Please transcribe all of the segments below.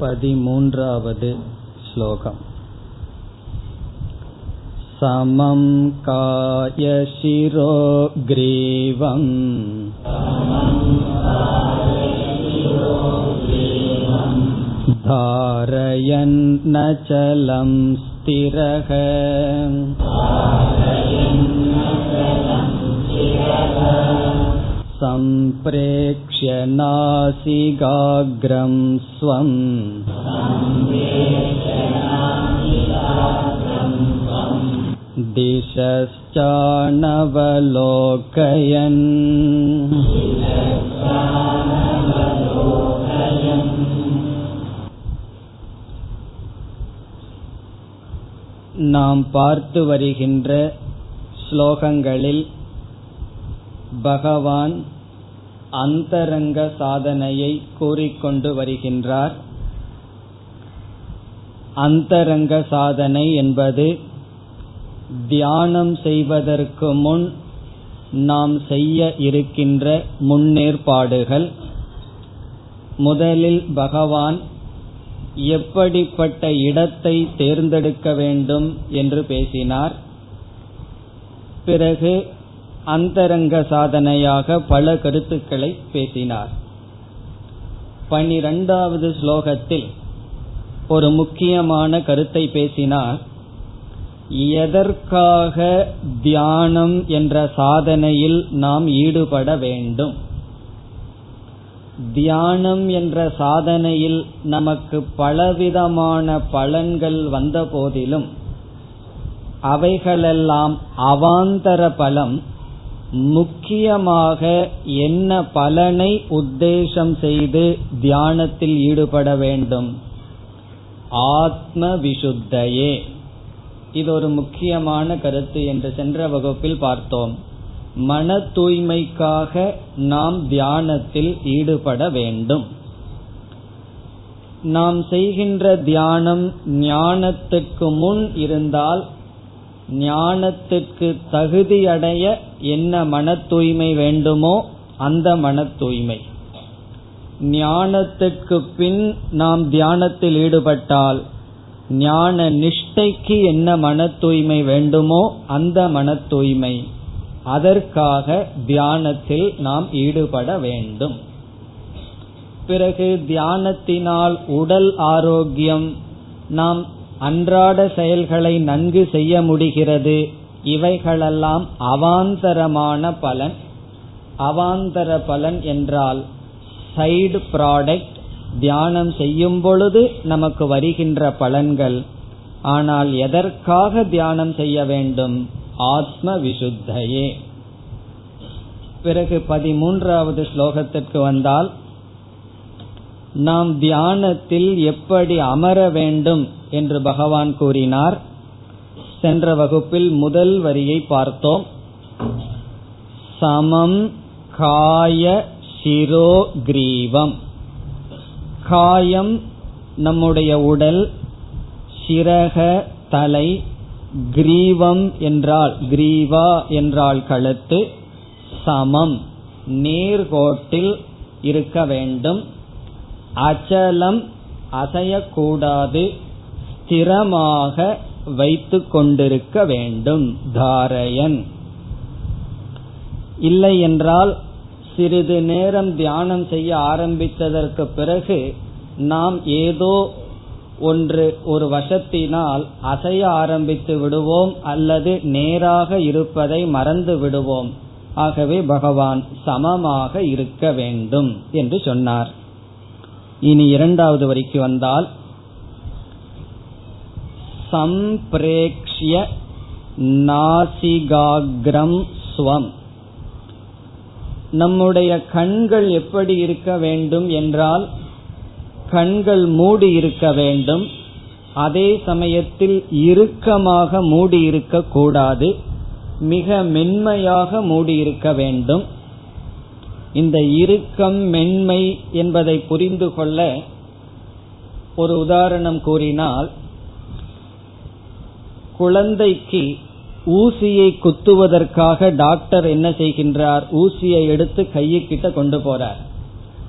पदिमून्रावद् श्लोकम् समं कायशिरो ग्रीवम् धारयन्नचलं स्थिरः सम्प्रेक्ष्य नासिगाग्रं स्वम् दिशश्चानवलोकयन् நாம் பார்த்து வருகின்ற ஸ்லோகங்களில் பகவான் அந்தரங்க சாதனையை கூறிக்கொண்டு வருகின்றார். அந்தரங்க சாதனை என்பது தியானம் செய்வதற்கு முன் நாம் செய்ய இருக்கின்ற முன்னேற்பாடுகள். முதலில் பகவான் எப்படிப்பட்ட இடத்தை தேர்ந்தெடுக்க வேண்டும் என்று பேசினார். பிறகு அந்தரங்க சாதனையாக பல கருத்துக்களை பேசினார். பனிரெண்டாவது ஸ்லோகத்தில் ஒரு முக்கியமான கருத்தை பேசினார். எதற்காக தியானம் என்ற சாதனையில் நாம் ஈடுபட வேண்டும்? தியானம் என்ற சாதனையில் நமக்கு பலவிதமான பலன்கள் வந்த போதிலும் அவைகளெல்லாம் அவாந்தர பலம் முக்கியமாக என்ன பலனை உத்தேசம் செய்து தியானத்தில் ஈடுபட வேண்டும். ஆத்ம விசுத்தையே இது ஒரு முக்கியமான கருத்து என்று சென்ற வகுப்பில் பார்த்தோம். மன தூய்மைக்காக நாம் தியானத்தில் ஈடுபட வேண்டும். நாம் செய்கின்ற தியானம் ஞானத்துக்கு முன் இருந்தால் ஞானத்துக்கு தகுதியடைய என்ன மன தூய்மை வேண்டுமோ அந்த மன தூய்மை ஞானத்துக்கு பின் நாம் தியானத்தில் ஈடுபட்டால் ஞான நிஷ்டைக்கு என்ன மன தூய்மை வேண்டுமோ அந்த மன தூய்மை அதற்காக தியானத்தில் நாம் ஈடுபட வேண்டும். பிறகு தியானத்தினால் உடல் ஆரோக்கியம் நாம் அன்றாட செயல்களை நன்கு செய்ய முடிகிறது. இவைகளெல்லாம் அவாந்தரமான பலன். அவாந்தர பலன் என்றால் சைடு ப்ராடக்ட் தியானம் செய்யும் பொழுது நமக்கு வருகின்ற பலன்கள். ஆனால் எதற்காக தியானம் செய்ய வேண்டும்? ஆத்ம விசுத்தையே பிறகு பதிமூன்றாவது ஸ்லோகத்திற்கு வந்தால் நாம் தியானத்தில் எப்படி அமர வேண்டும் என்று பகவான் கூறினார். சென்ற வகுப்பில் முதல் வரியை பார்த்தோம். சமம் காய சிரோ கிரீவம். காயம் நம்முடைய உடல் சிரக தலை கிரீவம் என்றால் கிரீவா என்றால் கழுத்து சமம். நேர்கோட்டில் இருக்க வேண்டும். அச்சலம் அசையக்கூடாது. ஸ்திரமாக வைத்து கொண்டிருக்க வேண்டும். தாரையன். இல்லை என்றால் சிறிது நேரம் தியானம் செய்ய ஆரம்பித்ததற்கு பிறகு நாம் ஏதோ ஒன்று ஒரு வசத்தினால் அசைய ஆரம்பித்து விடுவோம் அல்லது நேராக இருப்பதை மறந்து விடுவோம். ஆகவே பகவான் சமமாக இருக்க வேண்டும் என்று சொன்னார். இனி இரண்டாவது வரிக்கு வந்தால் சம்பிரேக்ஷிய நாசிகாகிரம் ஸ்வம். நம்முடைய கண்கள் எப்படி இருக்க வேண்டும் என்றால் கண்கள் மூடி இருக்க வேண்டும். அதே சமயத்தில் இறுக்கமாக மூடி இருக்க கூடாது. மிக மென்மையாக மூடி இருக்க வேண்டும். இந்த இறுக்கம் மென்மை என்பதை புரிந்து கொள்ள ஒரு உதாரணம் கூறினால் குழந்தைக்கு ஊசியை குத்துவதற்காக டாக்டர் என்ன செய்கின்றார்? ஊசியை எடுத்து கையுக்கிட்ட கொண்டு போறார்.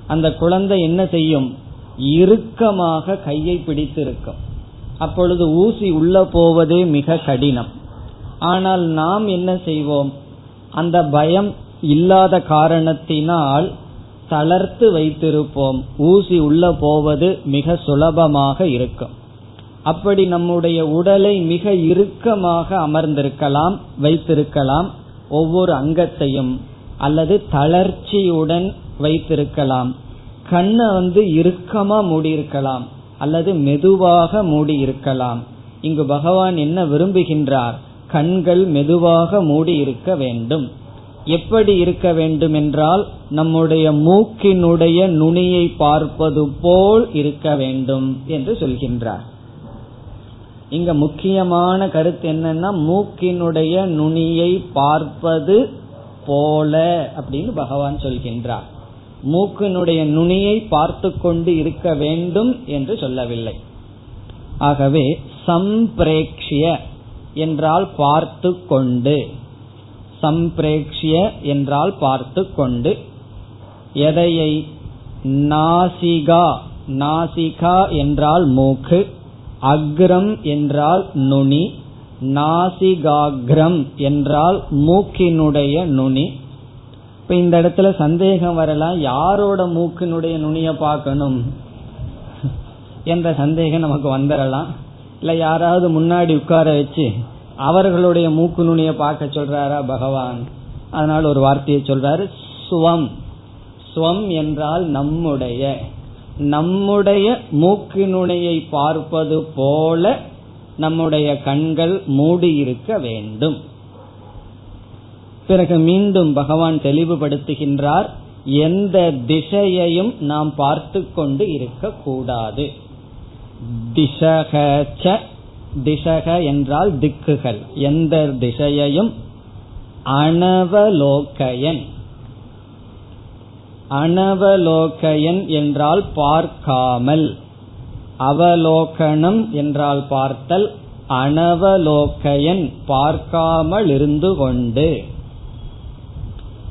அந்த குழந்தை என்ன செய்யும்? இறுக்கமாக கையை பிடித்திருக்கும். அப்பொழுது ஊசி உள்ள போவதே மிக கடினம். ஆனால் நாம் என்ன செய்வோம்? அந்த பயம் இல்லாத காரணத்தினால் தளர்த்து வைத்திருப்போம். ஊசி உள்ள போவது மிக சுலபமாக இருக்கும். அப்படி நம்முடைய உடலை மிக இறுக்கமாக அமர்ந்திருக்கலாம் வைத்திருக்கலாம் ஒவ்வொரு அங்கத்தையும் அல்லது தளர்ச்சியுடன் வைத்திருக்கலாம். கண்ணை வந்து இறுக்கமா மூடியிருக்கலாம் அல்லது மெதுவாக மூடியிருக்கலாம். இங்கு பகவான் என்ன விரும்புகின்றார்? கண்கள் மெதுவாக மூடி இருக்க வேண்டும். எப்படி இருக்க வேண்டும் என்றால் நம்முடைய மூக்கினுடைய நுனியை பார்ப்பது போல் இருக்க வேண்டும் என்று சொல்கின்றார். இங்க முக்கியமான கருத்து என்னன்னா மூக்கினுடைய நுனியை பார்ப்பது போல அப்படின்னு பகவான் சொல்கின்றார். மூக்கினுடைய நுனியை பார்த்து கொண்டு இருக்க வேண்டும் என்று சொல்லவில்லை. ஆகவே சம்பிரேக்ஷிய என்றால் பார்த்து கொண்டு சம்பிரேக்ஷிய என்றால் பார்த்து கொண்டு எதையை நாசிகா நாசிகா என்றால் மூக்கு அக்ரம் என்றால் நுனி நாசிகாகிரம் என்றால் மூக்கினுடைய நுனி. இப்ப இந்த இடத்துல சந்தேகம் வரலாம் யாரோட மூக்கினுடைய நுனிய பார்க்கணும் என்ற சந்தேகம் நமக்கு வந்துடலாம் இல்ல யாராவது முன்னாடி உட்கார வச்சு அவர்களுடைய மூக்கு நுனிய பார்க்க சொல்றாரா பகவான்? அதனால ஒரு வார்த்தையை சொல்றாரு சுவம். சுவம் என்றால் நம்முடைய. நம்முடைய மூக்கினுடையை பார்ப்பது போல நம்முடைய கண்கள் மூடியிருக்க வேண்டும். பிறகு மீண்டும் பகவான் தெளிவுபடுத்துகின்றார் எந்த திசையையும் நாம் பார்த்து கொண்டு இருக்கக்கூடாது. திசக திசக என்றால் திக்குகள். எந்த திசையையும் அனவலோகயன் அனவலோகயன் என்றால் பார்க்காமல். அவலோகனம் என்றால் பார்த்தல் அனவலோகயன் பார்க்காமல் இருந்து கொண்டு.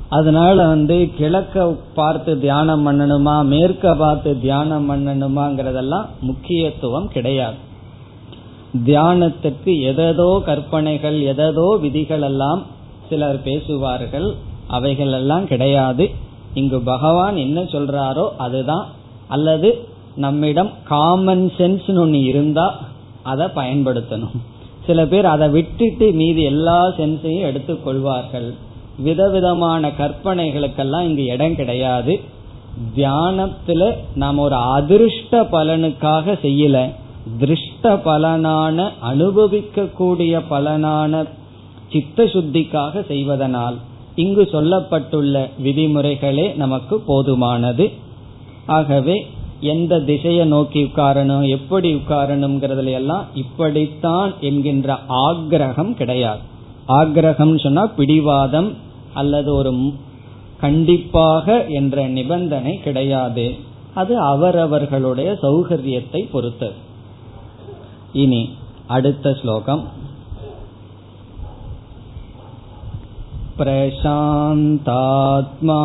அதனால வந்து கிழக்க பார்த்து தியானம் பண்ணணுமா மேற்க பார்த்து தியானம் பண்ணணுமாங்கிறதெல்லாம் முக்கியத்துவம் கிடையாது. தியானத்துக்கு எதோ கற்பனைகள் எதோ விதிகள் எல்லாம் சிலர் பேசுவார்கள் அவைகள் எல்லாம் கிடையாது. இங்கு பகவான் என்ன சொல்றாரோ அதுதான். அல்லது நம்மிடம் காமன் சென்ஸ் ஒன்னு இருந்தா அதை பயன்படுத்தணும். சில பேர் அதை விட்டுட்டு மீதி எல்லா சென்ஸையும் எடுத்துக்கொள்வார்கள் விதவிதமான கற்பனைகளுக்கெல்லாம் இங்கு இடம் கிடையாது. தியானத்துல நாம் ஒரு அதிருஷ்ட பலனுக்காக செய்யல. திருஷ்ட பலனான அனுபவிக்க கூடிய பலனான சித்த சுத்திக்காக செய்வதனால் இங்கு சொல்லப்பட்டுள்ள விதிமுறைகளே நமக்கு போதுமானது. ஆகவே எந்த திசையை நோக்கி உட்காரணும் எப்படி உட்காரணுங்கிறதுல எல்லாம் இப்படித்தான் என்கின்ற ஆக்ரகம் கிடையாது. ஆக்ரகம் சொன்னா பிடிவாதம் அல்லது ஒரு கண்டிப்பாக என்ற நிபந்தனை கிடையாது. அது அவரவர்களுடைய சௌகரியத்தை பொறுத்தது. இனி அடுத்த ஸ்லோகம் प्रशान्तात्मा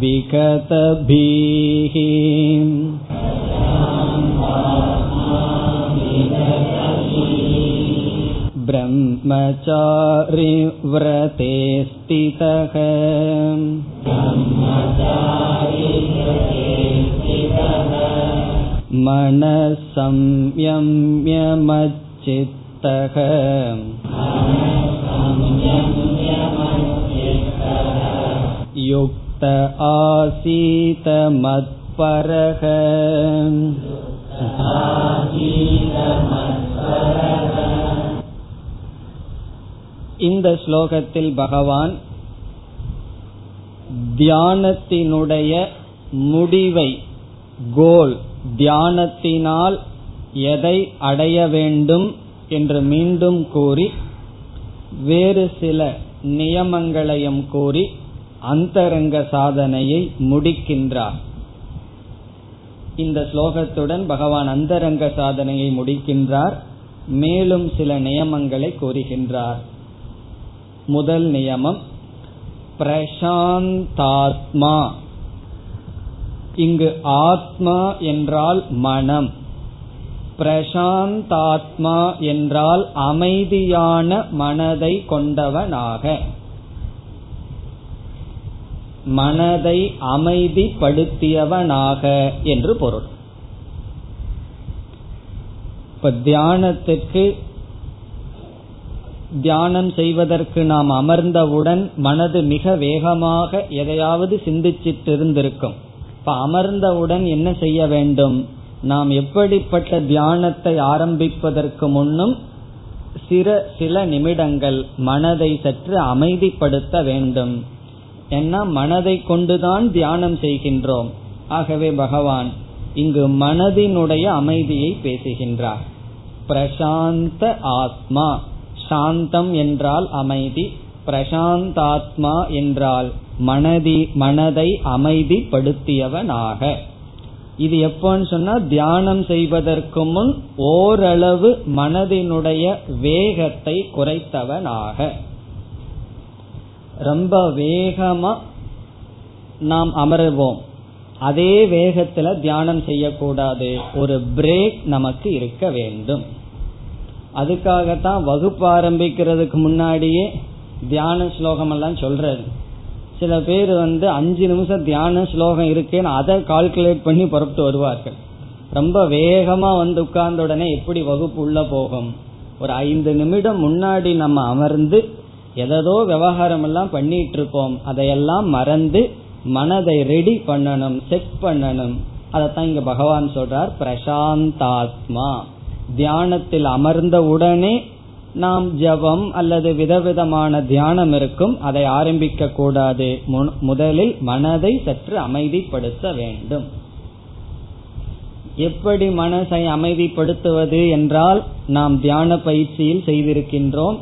विगतभीः ब्रह्मचारिव्रते स्थितः मनः संयम्यमच्चित्तः युक्त आसीत मत्परः இந்த ஸ்லோகத்தில் பகவான் தியானத்தினுடைய முடிவை கோல் தியானத்தினால் எதை அடைய வேண்டும் என்று மீண்டும் கூறி வேறு சில நியமங்களையும் கூறி அந்தரங்க சாதனையை முடிக்கின்றார். இந்த ஸ்லோகத்துடன் பகவான் அந்தரங்க சாதனையை முடிக்கின்றார். மேலும் சில நியமங்களை கூறுகின்றார். முதல் நியமம் பிரசாந்தாத்மா. இங்கு ஆத்மா என்றால் மனம். பிரசாந்தாத்மா என்றால் அமைதியான மனதை கொண்டவனாக. மனதை அமைதிப்படுத்தியவனாக என்று பொருள். இப்ப தியானத்திற்கு தியானம் செய்வதற்கு நாம் அமர்ந்தவுடன் மனது மிக வேகமாக எதையாவது சிந்திச்சிட்டு இருந்திருக்கும் இப்ப அமர்ந்தவுடன் என்ன செய்ய வேண்டும்? நாம் எப்படிப்பட்ட தியானத்தை ஆரம்பிப்பதற்கு முன்னும் சில சில நிமிடங்கள் மனதை சற்று அமைதிப்படுத்த வேண்டும். ஏன்னா மனதை கொண்டுதான் தியானம் செய்கின்றோம். ஆகவே பகவான் இங்கு மனதினுடைய அமைதியை பேசுகின்றார். பிரசாந்த ஆத்மா. சாந்தம் என்றால் அமைதி. பிரசாந்தாத்மா என்றால் மனதி மனதை அமைதிப்படுத்தியவனாக. இது எப்போன்னு சொன்னா தியானம் செய்வதற்கு முன் ஓரளவு மனதினுடைய வேகத்தை குறைத்தவனாக. ரொம்ப வேகமா நாம் அமருவோம். அதே வேகத்துல தியானம் செய்யக்கூடாது. ஒரு பிரேக் நமக்கு இருக்க வேண்டும். அதுக்காகத்தான் வகுப்பு ஆரம்பிக்கிறதுக்கு முன்னாடியே தியான ஸ்லோகம் எல்லாம் சொல்றாரு. சில பேர் வந்து அஞ்சு நிமிஷம் தியான ஸ்லோகம் இருக்கேன்னு அதை கால்குலேட் பண்ணி புறப்பட்டு வருவார்கள். ரொம்ப வேகமா வந்து உட்கார்ந்த உடனே எப்படி வகுப்பு உள்ள போகும்? ஒரு ஐந்து நிமிடம் முன்னாடி நம்ம அமர்ந்து எதோ விவகாரம் எல்லாம் பண்ணிட்டு இருக்கோம் அதையெல்லாம் மறந்து மனதை ரெடி பண்ணணும் செட் பண்ணணும். அதைத்தான் இங்க பகவான் சொல்றார் பிரசாந்தாத்மா. தியானத்தில் அமர்ந்த உடனே நாம் ஜபம் அல்லது விதவிதமான தியானம் இருக்கும் அதை ஆரம்பிக்க கூடாது முதலில் மனதை சற்று அமைதிப்படுத்த வேண்டும். எப்படி மனசை அமைதிப்படுத்துவது என்றால் நாம் தியான பயிற்சியில் செய்திருக்கின்றோம்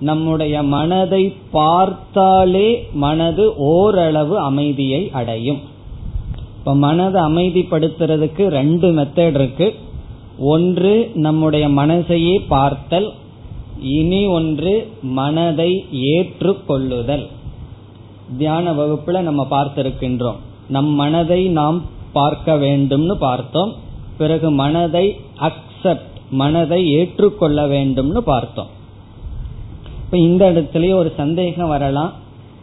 நம்முடைய மனதை பார்த்தாலே மனது ஓரளவு அமைதியை அடையும். இப்ப மனதை அமைதிப்படுத்துறதுக்கு ரெண்டு மெத்தட் இருக்கு. ஒன்று நம்முடைய மனசையே பார்த்தல் இனி ஒன்று மனதை ஏற்றுக்கொள்ளுதல். தியான வகுப்புல நம்ம பார்த்திருக்கின்றோம். நம் மனதை நாம் பார்க்க வேண்டும்னு பார்த்தோம். பிறகு மனதை அக்செப்ட் மனதை ஏற்றுக்கொள்ள வேண்டும்னு பார்த்தோம். இப்ப இந்த இடத்துலயே ஒரு சந்தேகம் வரலாம்.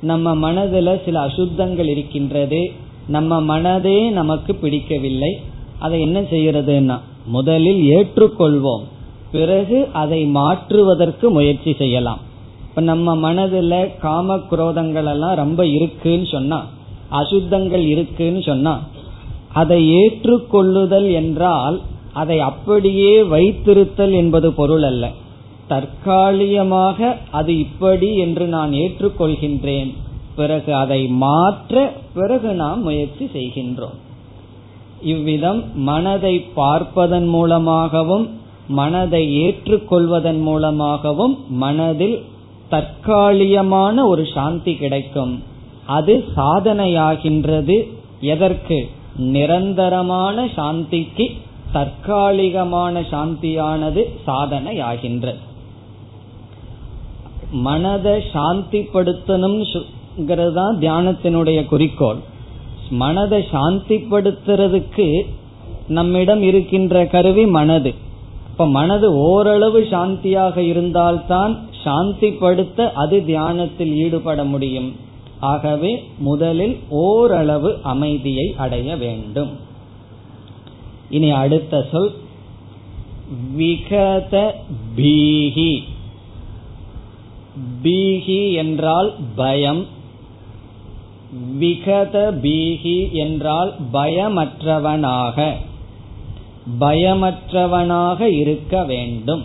நம்ம மனதுல சில அசுத்தங்கள் இருக்கின்றது நம்ம மனதே நமக்கு பிடிக்கவில்லை. அதை என்ன செய்யறதுன்னா முதலில் ஏற்றுக்கொள்வோம். பிறகு அதை மாற்றுவதற்கு முயற்சி செய்யலாம். இப்ப நம்ம மனதுல காம குரோதங்கள் எல்லாம் ரொம்ப இருக்குன்னு சொன்னா அசுத்தங்கள் இருக்குன்னு சொன்னா அதை ஏற்றுக்கொள்ளுதல் என்றால் அதை அப்படியே வைத்திருத்தல் என்பது பொருள் அல்ல. தற்காலிகமாக அது இப்படி என்று நான் ஏற்றுக்கொள்கின்றேன். பிறகு அதை மாற்ற பிறகு நாம் முயற்சி செய்கின்றோம். இவ்விதம் மனதை பார்ப்பதன் மூலமாகவும் மனதை ஏற்றுக்கொள்வதன் மூலமாகவும் மனதில் தற்காலிகமான ஒரு சாந்தி கிடைக்கும். அது சாதனையாகின்றது. எதற்கு? நிரந்தரமான சாந்திக்கு தற்காலிகமான சாந்தியானது சாதனையாகின்றது மனதை சாந்திப்படுத்தணும்ங்கிறது தான் தியானத்தினுடைய குறிக்கோள். மனதை சாந்திப்படுத்துறதுக்கு நம்மிடம் இருக்கின்ற கருவி மனது. இப்ப மனது ஓரளவு சாந்தியாக இருந்தால்தான் சாந்திப்படுத்த அது தியானத்தில் ஈடுபட முடியும். ஆகவே முதலில் ஓரளவு அமைதியை அடைய வேண்டும். இனி அடுத்த சொல். விகத பீகி பீகி என்றால் பயம். விகத பீகி என்றால் பயமற்றவனாக. பயமற்றவனாக இருக்க வேண்டும்.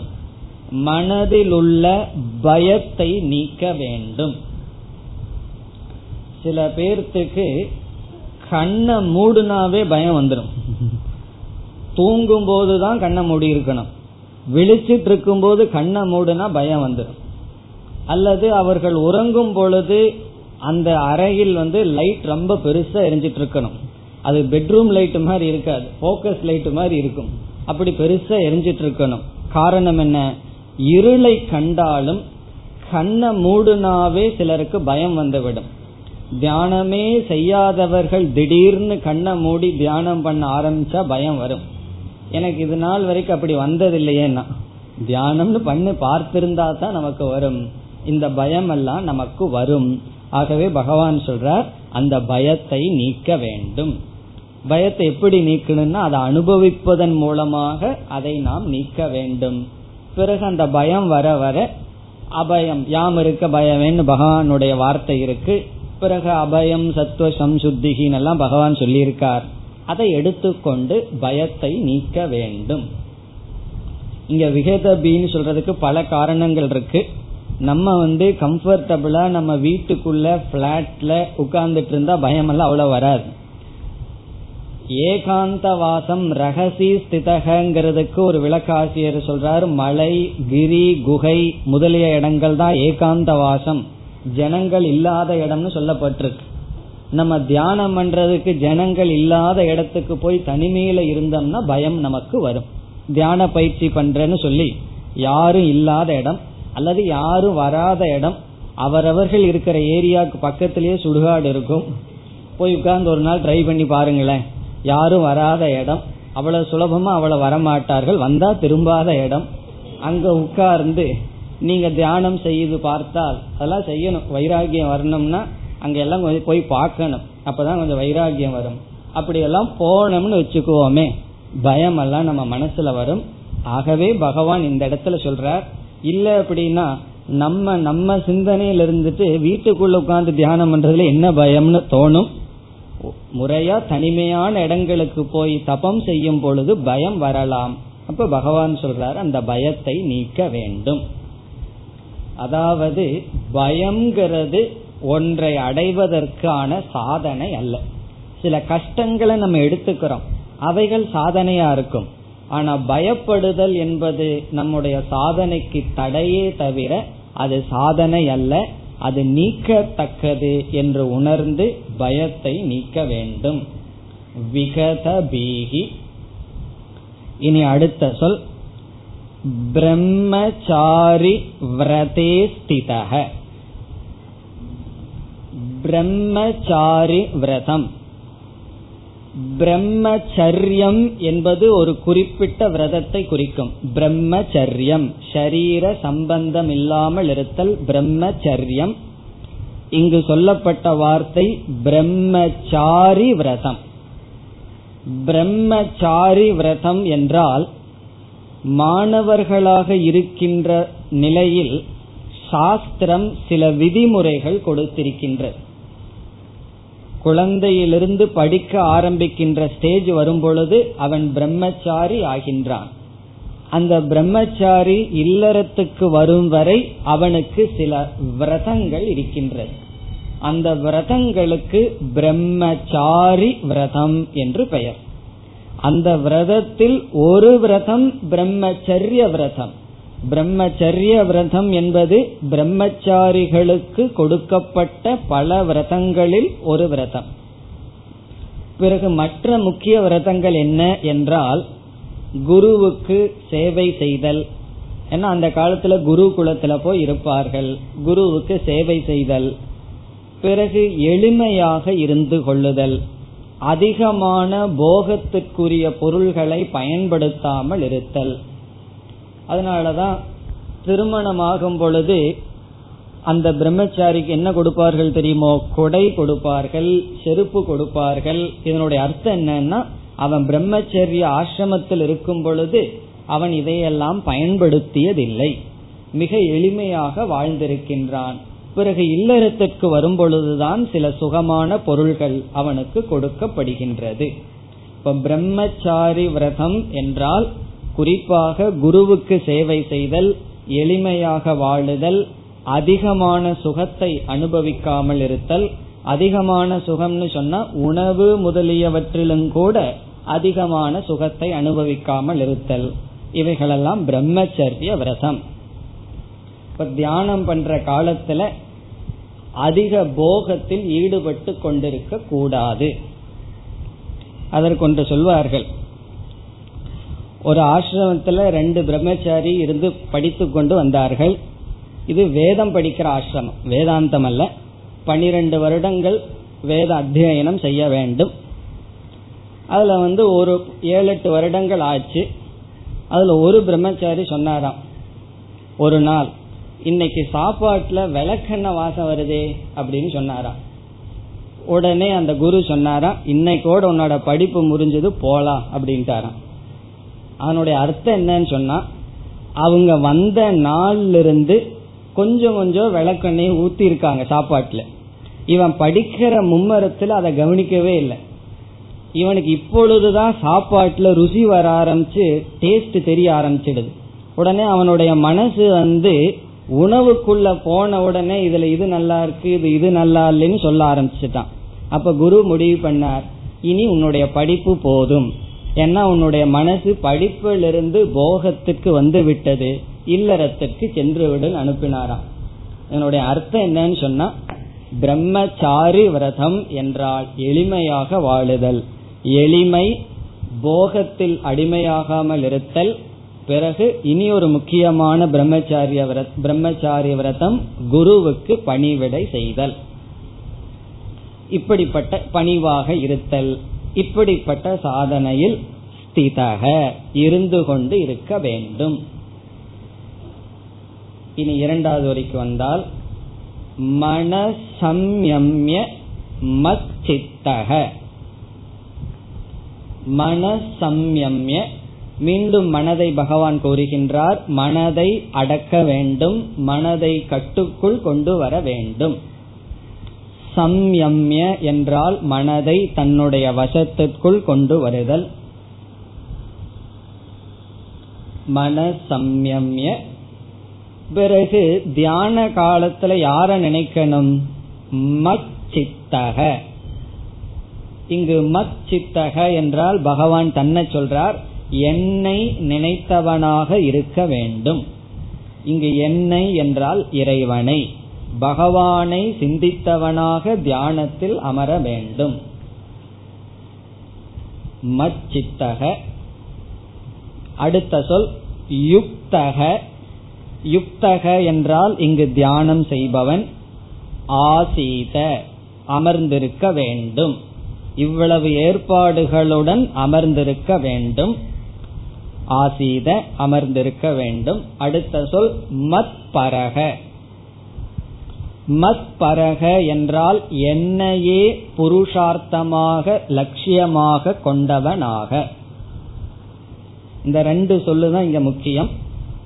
மனதிலுள்ள பயத்தை நீக்க வேண்டும். சில பேர்த்துக்கு கண்ணை மூடுனாவே பயம் வந்துடும் தூங்கும் போதுதான் கண்ணை மூடி இருக்கணும். விழிச்சிட்டு இருக்கும் போது கண்ணை மூடுனா பயம் வந்துடும் அல்லது அவர்கள் உறங்கும் பொழுது அந்த அறையில் வந்து லைட் ரொம்ப பெருசா எரிஞ்சிட்டு இருக்கணும் அது பெட்ரூம் லைட் மாதிரி இருக்காது. போக்கஸ் லைட் மாதிரி இருக்கும். அப்படி பெருசா எரிஞ்சிட்டு இருக்கணும். காரணம் என்ன? இருளை கண்டாலும் கண்ணை மூடுனாவே சிலருக்கு பயம் வந்துவிடும். தியானமே செய்யாதவர்கள் திடீர்னு கண்ணை மூடி தியானம் பண்ண ஆரம்பிச்சா பயம் வரும். எனக்கு இது நாள் வரைக்கும் அப்படி வந்ததில்லையேன்னா தியானம்னு பண்ணி பார்த்திருந்தா தான் நமக்கு வரும். இந்த பயம் எல்லாம் நமக்கு வரும். ஆகவே பகவான் சொல்றார் அந்த பயத்தை நீக்க வேண்டும். பயத்தை எப்படி நீக்கணும்னா அதை அனுபவிப்பதன் மூலமாக அதை நாம் நீக்க வேண்டும். பிறகு அந்த பயம் வர வர அபயம் யாம் இருக்க பயமேன்னு பகவானுடைய வார்த்தை இருக்கு. பிறகு அபயம் சத்துவ சம்சுத்திகின்னு எல்லாம் பகவான் சொல்லியிருக்கார். அதை எடுத்துக்கொண்டு பயத்தை நீக்க வேண்டும். இங்க விகதபின்னு சொல்றதுக்கு பல காரணங்கள் இருக்கு. நம்ம வந்து கம்ஃபர்டபுளா நம்ம வீட்டுக்குள்ள பிளாட்ல உட்கார்ந்துட்டு இருந்தா பயம் எல்லாம் அவ்வளவு வராது. ஏகாந்த வாசம் ரகசி ஸ்திதகங்கிறதுக்கு ஒரு விளக்காசிரியர் சொல்றாரு மலை கிரி குகை முதலிய இடங்கள் தான் ஏகாந்த வாசம் ஜனங்கள் இல்லாத இடம்னு சொல்லப்பட்டிருக்கு. நம்ம தியானம் பண்றதுக்கு ஜனங்கள் இல்லாத இடத்துக்கு போய் தனிமையில இருந்தோம்னா பயம் நமக்கு வரும். தியான பயிற்சி பண்றேன்னு சொல்லி யாரும் இல்லாத இடம் அல்லது யாரும் வராத இடம் அவரவர்கள் இருக்கிற ஏரியாவுக்கு பக்கத்திலேயே சுடுகாடு இருக்கும். போய் உட்கார்ந்து ஒரு நாள் ட்ரை பண்ணி பாருங்களேன். யாரும் வராத இடம். அவ்வளவு சுலபமா அவளை வரமாட்டார்கள். வந்தா திரும்பாத இடம். அங்க உட்கார்ந்து நீங்க தியானம் செய்து பார்த்தால் அதெல்லாம் செய்யணும். வைராகியம் வரணும்னா அங்க எல்லாம் கொஞ்சம் போய் பார்க்கணும். அப்பதான் கொஞ்சம் வைராகியம் வரும். அப்படி எல்லாம் போனோம்னு வச்சுக்குவோமே பயம் எல்லாம் நம்ம மனசுல வரும். ஆகவே பகவான் இந்த இடத்துல சொல்றார் இல்ல அப்படின்னா நம்ம நம்ம சிந்தனையில இருந்துட்டு வீட்டுக்குள்ள உட்கார்ந்து தியானம் பண்றதுல என்ன பயம்னு தோணும். முறையா தனிமையான இடங்களுக்கு போய் தபம் செய்யும் பொழுது பயம் வரலாம். அப்ப பகவான் சொல்றார் அந்த பயத்தை நீக்க வேண்டும். அதாவது பயம்ங்கிறது ஒன்றை அடைவதற்கான சாதனை அல்ல. சில கஷ்டங்களை நம்ம எடுத்துக்கிறோம். அவைகள் சாதனையா இருக்கும். ஆனா பயப்படுதல் என்பது நம்முடைய சாதனைக்கு தடையே தவிர அது சாதனை அல்ல அது நீக்கத்தக்கது என்று உணர்ந்து பயத்தை நீக்க வேண்டும். விகத பீகி. இனி அடுத்த சொல். பிரம்மச்சாரி விரதே ஸ்திதக. பிரம்மச்சாரி விரதம். பிரம்மச்சரியம் என்பது ஒரு குறிப்பிட்ட விரதத்தை குறிக்கும். பிரம்மச்சரியம். ஷரீர சம்பந்தம் இல்லாமல் இருத்தல் பிரம்மச்சரியம். இங்கு சொல்லப்பட்ட வார்த்தை பிரம்மச்சாரி விரதம். பிரம்மச்சாரி விரதம் என்றால் மாணவர்களாக இருக்கின்ற நிலையில் சாஸ்திரம் சில விதிமுறைகள் கொடுத்திருக்கின்றது குழந்தையிலிருந்து படிக்க ஆரம்பிக்கின்ற ஸ்டேஜ் வரும்பொழுது அவன் பிரம்மச்சாரி ஆகின்றான். அந்த பிரம்மச்சாரி இல்லறத்துக்கு வரும் வரை அவனுக்கு சில விரதங்கள் இருக்கின்றது. அந்த விரதங்களுக்கு பிரம்மச்சாரி விரதம் என்று பெயர். அந்த விரதத்தில் ஒரு விரதம் பிரம்மச்சரிய விரதம். பிரம்மச்சரிய விரதம் என்பது பிரம்மச்சாரிகளுக்கு கொடுக்கப்பட்ட பல விரதங்களில் ஒரு விரதம். பிறகு மற்ற முக்கிய விரதங்கள் என்ன என்றால் குருவுக்கு சேவை செய்தல். ஏன்னா அந்த காலத்துல குரு குலத்துல போய் இருப்பார்கள். குருவுக்கு சேவை செய்தல். பிறகு எளிமையாக இருந்து கொள்ளுதல். அதிகமான போகத்திற்குரிய பொருள்களை பயன்படுத்தாமல் இருத்தல். அதனாலதான் திருமணமாகும் பொழுது அந்த பிரம்மச்சாரிக்கு என்ன கொடுப்பார்கள் தெரியுமோ? கொடை கொடுப்பார்கள் செருப்பு கொடுப்பார்கள். இதனுடைய அர்த்தம் என்னன்னா அவன் பிரம்மச்சரிய ஆசிரமத்தில் இருக்கும் பொழுது அவன் இதையெல்லாம் பயன்படுத்தியதில்லை. மிக எளிமையாக வாழ்ந்திருக்கின்றான். பிறகு இல்லறத்திற்கு வரும் பொழுதுதான் சில சுகமான பொருள்கள் அவனுக்கு கொடுக்கப்படுகின்றது. இப்ப பிரம்மச்சாரி விரதம் என்றால் குறிப்பாக குருவுக்கு சேவை செய்தல் எளிமையாக வாழுதல் அதிகமான சுகத்தை அனுபவிக்காமல் இருத்தல் அதிகமான சுகம்னு சொன்னா உணவு முதலியவற்றிலும் கூட அதிகமான சுகத்தை அனுபவிக்காமல் இருத்தல். இவைகளெல்லாம் பிரம்மச்சரிய விரதம். இப்ப தியானம் பண்ற காலத்துல அதிக போகத்தில் ஈடுபட்டு கொண்டிருக்க கூடாது. அதற்கொன்று சொல்வார்கள். ஒரு ஆசிரமத்துல ரெண்டு பிரம்மச்சாரி இருந்து படித்து கொண்டு வந்தார்கள். இது வேதம் படிக்கிற ஆசிரமம். வேதாந்தம் அல்ல பனிரெண்டு வருடங்கள் வேத அத்தியனம் செய்ய வேண்டும். அதுல வந்து ஒரு ஏழு எட்டு வருடங்கள் ஆச்சு. அதுல ஒரு பிரம்மச்சாரி சொன்னாராம். ஒரு நாள் இன்னைக்கு சாப்பாட்டுல விளக்கெண்ண வாசம் வருதே அப்படின்னு சொன்னாராம் உடனே அந்த குரு சொன்னாராம் இன்னைக்கோட உன்னோட படிப்பு முறிஞ்சது போலாம் அப்படின்ட்டாராம் அதனுடைய அர்த்தம் என்னன்னு சொன்னா அவங்க வந்த நாள்ல இருந்து கொஞ்சம் கொஞ்சம் விளக்கெண்ணையை ஊத்தி இருக்காங்க சாப்பாட்டுல. இவன் படிக்கிற மும்மரத்துல அதை கவனிக்கவே இல்லை. இவனுக்கு இப்பொழுதுதான் சாப்பாட்டுல ருசி வர ஆரம்பிச்சு டேஸ்ட் தெரிய ஆரம்பிச்சிடுது. உடனே அவனுடைய மனசு வந்து உணவுக்குள்ள போன உடனே இதுல இது நல்லா இருக்கு இது இது நல்லா இல்லைன்னு சொல்ல ஆரம்பிச்சுட்டான். அப்ப குரு முடிவு பண்ணார் இனி உன்னுடைய படிப்பு போதும். ஏன்னா உன்னுடைய மனசு படிப்பிலிருந்து போகத்துக்கு வந்து விட்டது இல்லறத்திற்கு சென்று விடல் அனுப்பினாராம். என்னுடைய அர்த்தம் என்னன்னு சொன்னா பிரம்மச்சாரி விரதம் என்றால் எளிமையாக வாழுதல். எளிமை போகத்தில் அடிமையாகாமல் இருத்தல் பிறகு இனி ஒரு முக்கியமான பிரம்மச்சாரிய பிரம்மச்சாரிய விரதம் குருவுக்கு பணிவிடை செய்தல். இப்படிப்பட்ட பணிவாக இருத்தல் இப்படிப்பட்ட சாதனையில் ஸ்திதக இருந்து கொண்டு இருக்க வேண்டும். இனி இரண்டாவது வரைக்கு வந்தால் மனசம்யம்ய மச்சித்தக மனசம்யம்ய மீண்டும் மனதை பகவான் கூறுகின்றார் மனதை அடக்க வேண்டும் மனதை கட்டுக்குள் கொண்டு வர வேண்டும். சம்யம்ய என்றால் மனதை தன்னுடைய வசத்திற்குள் கொண்டு வருதல். மனசம்யம்ய. பிறகு தியான காலத்துல யார நினைக்கணும்? மச்சித்தக. இங்கு மச்சித்தக என்றால் பகவான் தன்னை சொல்றார் என்னை நினைத்தவனாக இருக்க வேண்டும். இங்கு என்னை என்றால் இறைவனை. பகவானை சிந்தித்தவனாக தியானத்தில் அமர வேண்டும். மச்சித்தக. அடுத்த சொல் யுக்தக. யுக்தக என்றால் இங்கு தியானம் செய்பவன் ஆசீத அமர்ந்திருக்க வேண்டும். இவ்வளவு ஏற்பாடுகளுடன் அமர்ந்திருக்க வேண்டும். ஆசீத அமர்ந்திருக்க வேண்டும். அடுத்த சொல் மத் பரக. மத் பரக என்றால் என்னையே புருஷார்த்தமாக லட்சியமாக கொண்டவனாக. இந்த ரெண்டு சொல்லுதான் இங்க முக்கியம்.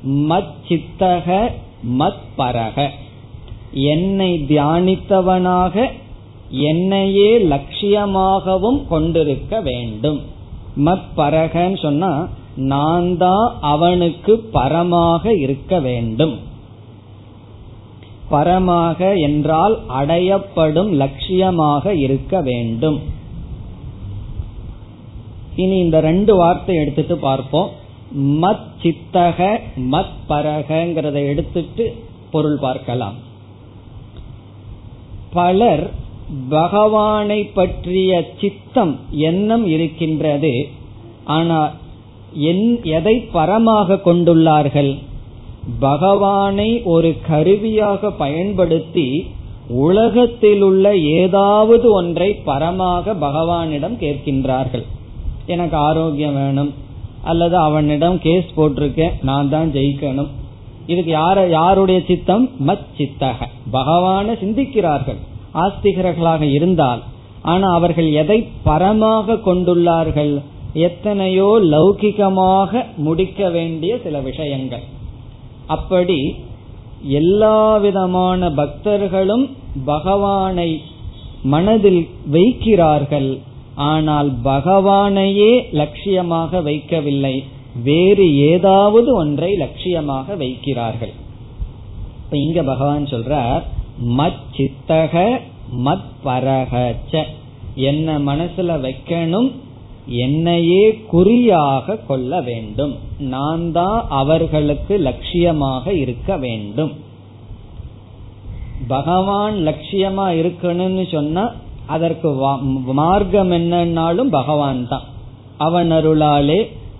மத் சித்தக மத் பரக. என்னை தியானித்தவனாக என்னையே லட்சியமாகவும் கொண்டிருக்க வேண்டும். மத் பரகன்னு சொன்னா நான் தான் அவனுக்கு பரமாக இருக்க வேண்டும். பரமாக என்றால் அடையப்படும் லட்சியமாக இருக்க வேண்டும். இனி இந்த ரெண்டு வார்த்தை எடுத்துட்டு பார்ப்போம். மத் சித்தக மத் பரகங்கிறத எடுத்துட்டு பொருள் பார்க்கலாம். பலர் பகவானை பற்றிய சித்தம் எண்ணம் இருக்கின்றது. ஆனால் எதை பரமாக கொண்டுள்ளார்கள்? பகவானை ஒரு கருவியாக பயன்படுத்தி உலகத்தில் உள்ள ஏதாவது ஒன்றை பரமாக பகவானிடம் கேட்கின்றார்கள். எனக்கு ஆரோக்கியம் வேணும் அல்லது அவனிடம் கேஸ் போட்டிருக்கேன் நான் தான் ஜெயிக்கணும். இதுக்கு யார யாருடைய சித்தம்? மத் சித்தக. பகவான சிந்திக்கிறார்கள் ஆஸ்திகர்களாக இருந்தால். ஆனா அவர்கள் எதை பரமாக கொண்டுள்ளார்கள்? எத்தனையோ லௌகிகமாக முடிக்க வேண்டிய சில விஷயங்கள். அப்படி எல்லா விதமான பக்தர்களும் பகவானை மனதில் வைக்கிறார்கள். ஆனால் பகவானையே லட்சியமாக வைக்கவில்லை. வேறு ஏதாவது ஒன்றை லட்சியமாக வைக்கிறார்கள். இப்ப இங்க பகவான் சொல்றார் மத் சித்தக மத் பரகச்ச. என்ன மனசுல வைக்கணும் என்னையே குறியாக கொள்ள வேண்டும். நான் தான் அவர்களுக்கு லட்சியமாக இருக்க வேண்டும். பகவான் லட்சியமா இருக்கணும்னு சொன்னா அதற்கு மார்க்கம் என்னன்னாலும் பகவான் தான். அவன் அருளாலே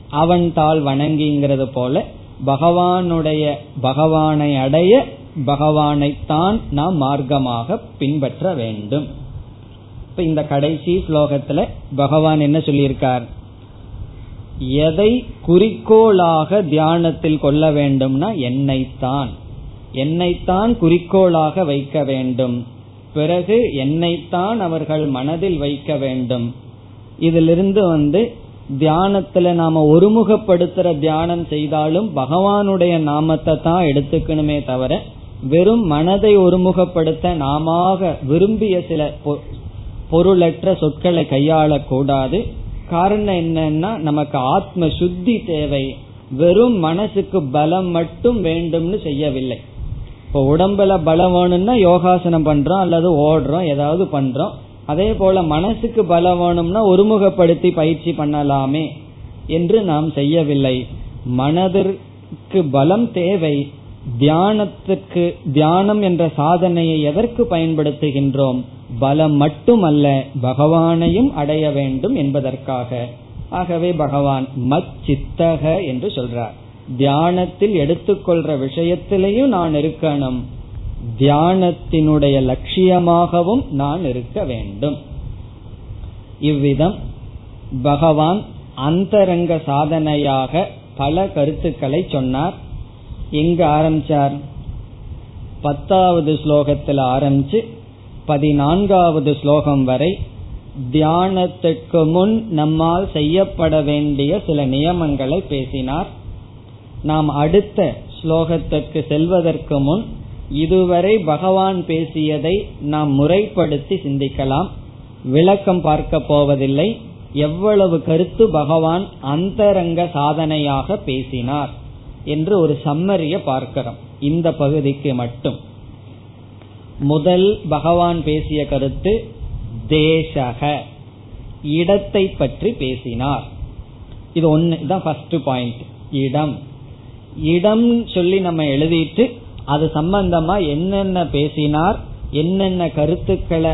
அவன் தாள் வணங்கிங்கிறது போல பகவானுடைய பகவானை அடைய பகவானைத்தான் நாம் மார்க்கமாக பின்பற்ற வேண்டும். இப்ப இந்த கடைசி ஸ்லோகத்துல பகவான் என்ன சொல்லியிருக்கார்? எதை குறிக்கோளாக தியானத்தில் கொள்ள வேண்டும்னா என்னைத்தான். என்னைத்தான் குறிக்கோளாக வைக்க வேண்டும். பிறகு என்னைத்தான் அவர்கள் மனதில் வைக்க வேண்டும். இதிலிருந்து வந்து தியானத்துல நாம ஒருமுகப்படுத்துற தியானம் செய்தாலும் பகவானுடைய நாமத்தை தான் எடுத்துக்கணுமே தவிர வெறும் மனதை ஒருமுகப்படுத்த நாம விரும்பிய சில பொருளற்ற சொற்களை கையாளக்கூடாது. காரணம் என்னன்னா நமக்கு ஆத்ம சுத்தி தேவை. வெறும் மனசுக்கு பலம் மட்டும் வேண்டும்னு செய்யவில்லை. இப்போ உடம்புல பலம் வேணும்னா யோகாசனம் பண்றோம் அல்லது ஓடுறோம் ஏதாவது பண்றோம். அதே போல மனசுக்கு பலம் வேணும்னா ஒருமுகப்படுத்தி பயிற்சி பண்ணலாமே என்று நாம் செய்யவில்லை. மனதிற்கு பலம் தேவை. தியானத்துக்கு தியானம் என்ற சாதனையை எதற்கு பயன்படுத்துகின்றோம்? பலம் மட்டுமல்ல பகவானையும் அடைய வேண்டும் என்பதற்காக. ஆகவே பகவான் மச்சித்தக என்று சொல்றார். தியானத்தில் எடுத்துக்கொள்ற விஷயத்திலையும் நான் இருக்கணும். தியானத்தினுடைய லட்சியமாகவும் நான் இருக்க வேண்டும். இவ்விதம் பகவான் அந்தரங்க சாதனையாக பல கருத்துக்களை சொன்னார். எங்க ஆரம்பிச்சார்? பத்தாவது ஸ்லோகத்தில் ஆரம்பிச்சு பதினான்காவது ஸ்லோகம் வரை தியானத்துக்கு முன் நம்மால் செய்யப்பட வேண்டிய சில நியமங்களை பேசினார். நாம் அடுத்த ஸ்லோகத்திற்கு செல்வதற்கு முன் இதுவரை பகவான் பேசியதை நாம் முறைப்படுத்தி சிந்திக்கலாம். விளக்கம் பார்க்க போவதில்லை. எவ்வளவு கருத்து பகவான் அந்தரங்க சாதனையாக பேசினார். என்று ஒரு சம்மரிய பார்க்கிறோம். இந்த பகுதிக்கு மட்டும். முதல் பகவான் பேசிய கருத்து தேசக. இடத்தை பற்றி பேசினார். இது ஒன்னு தான் ஃபர்ஸ்ட் பாயிண்ட் இடம். இடம் சொல்லி நம்ம எழுதிட்டு அது சம்பந்தமா என்னென்ன பேசினார் என்னென்ன கருத்துக்களை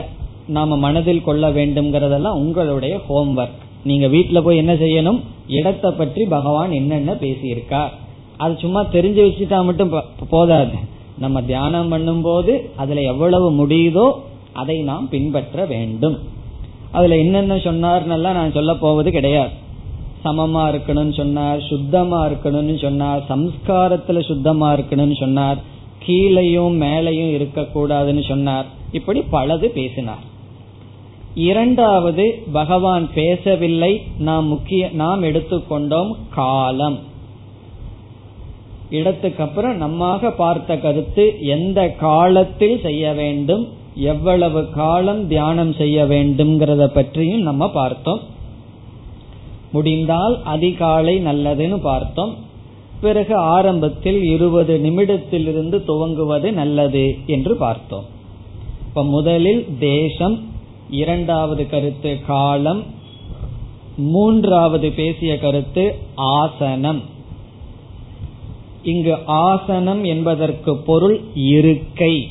நாம மனதில் கொள்ள வேண்டும்ங்கிறதெல்லாம் உங்களுடைய ஹோம்ஒர்க் நீங்க வீட்டுல போய் என்ன செய்யணும்? இடத்தை பற்றி பகவான் என்னென்ன பேசியிருக்கார்? அது சும்மா தெரிஞ்சு வச்சுட்டா மட்டும் போதாது. நம்ம தியானம் பண்ணும்போது அதுல எவ்வளவு முடியுதோ அதை நாம் பின்பற்ற வேண்டும். அதுல என்னென்ன சொன்னார்னெல்லாம் நான் சொல்ல போவது கிடையாது. சமமா இருக்கணும்னு சொன்னார் சுத்தமா இருக்கணும்னு சொன்னார் சம்ஸ்காரத்துல சுத்தமா இருக்கணும்னு சொன்னார் கீழையும் மேலையும் இருக்கக்கூடாதுன்னு சொன்னார். இப்படி பலது பேசினார். இரண்டாவது பகவான் பேசவில்லை நாம் முக்கிய நாம் எடுத்துக்கொண்டோம் காலம். இடத்துக்கு அப்புறம் நம்மாக பார்த்த கருத்து எந்த காலத்தில் செய்ய வேண்டும் எவ்வளவு காலம் தியானம் செய்ய வேண்டும்ங்கிறத பற்றியும் நம்ம பார்த்தோம். முடிந்தால் அதிகாலை நல்லதுன்னு பார்த்தோம். பிறகு ஆரம்பத்தில் இருபது நிமிடத்திலிருந்து துவங்குவது நல்லது என்று பார்த்தோம். இப்ப முதலில் தேசம் இரண்டாவது கருத்து காலம் மூன்றாவது பேசிய கருத்து ஆசனம். இங்கு ஆசனம் என்பதற்கு பொருள் இருக்கை.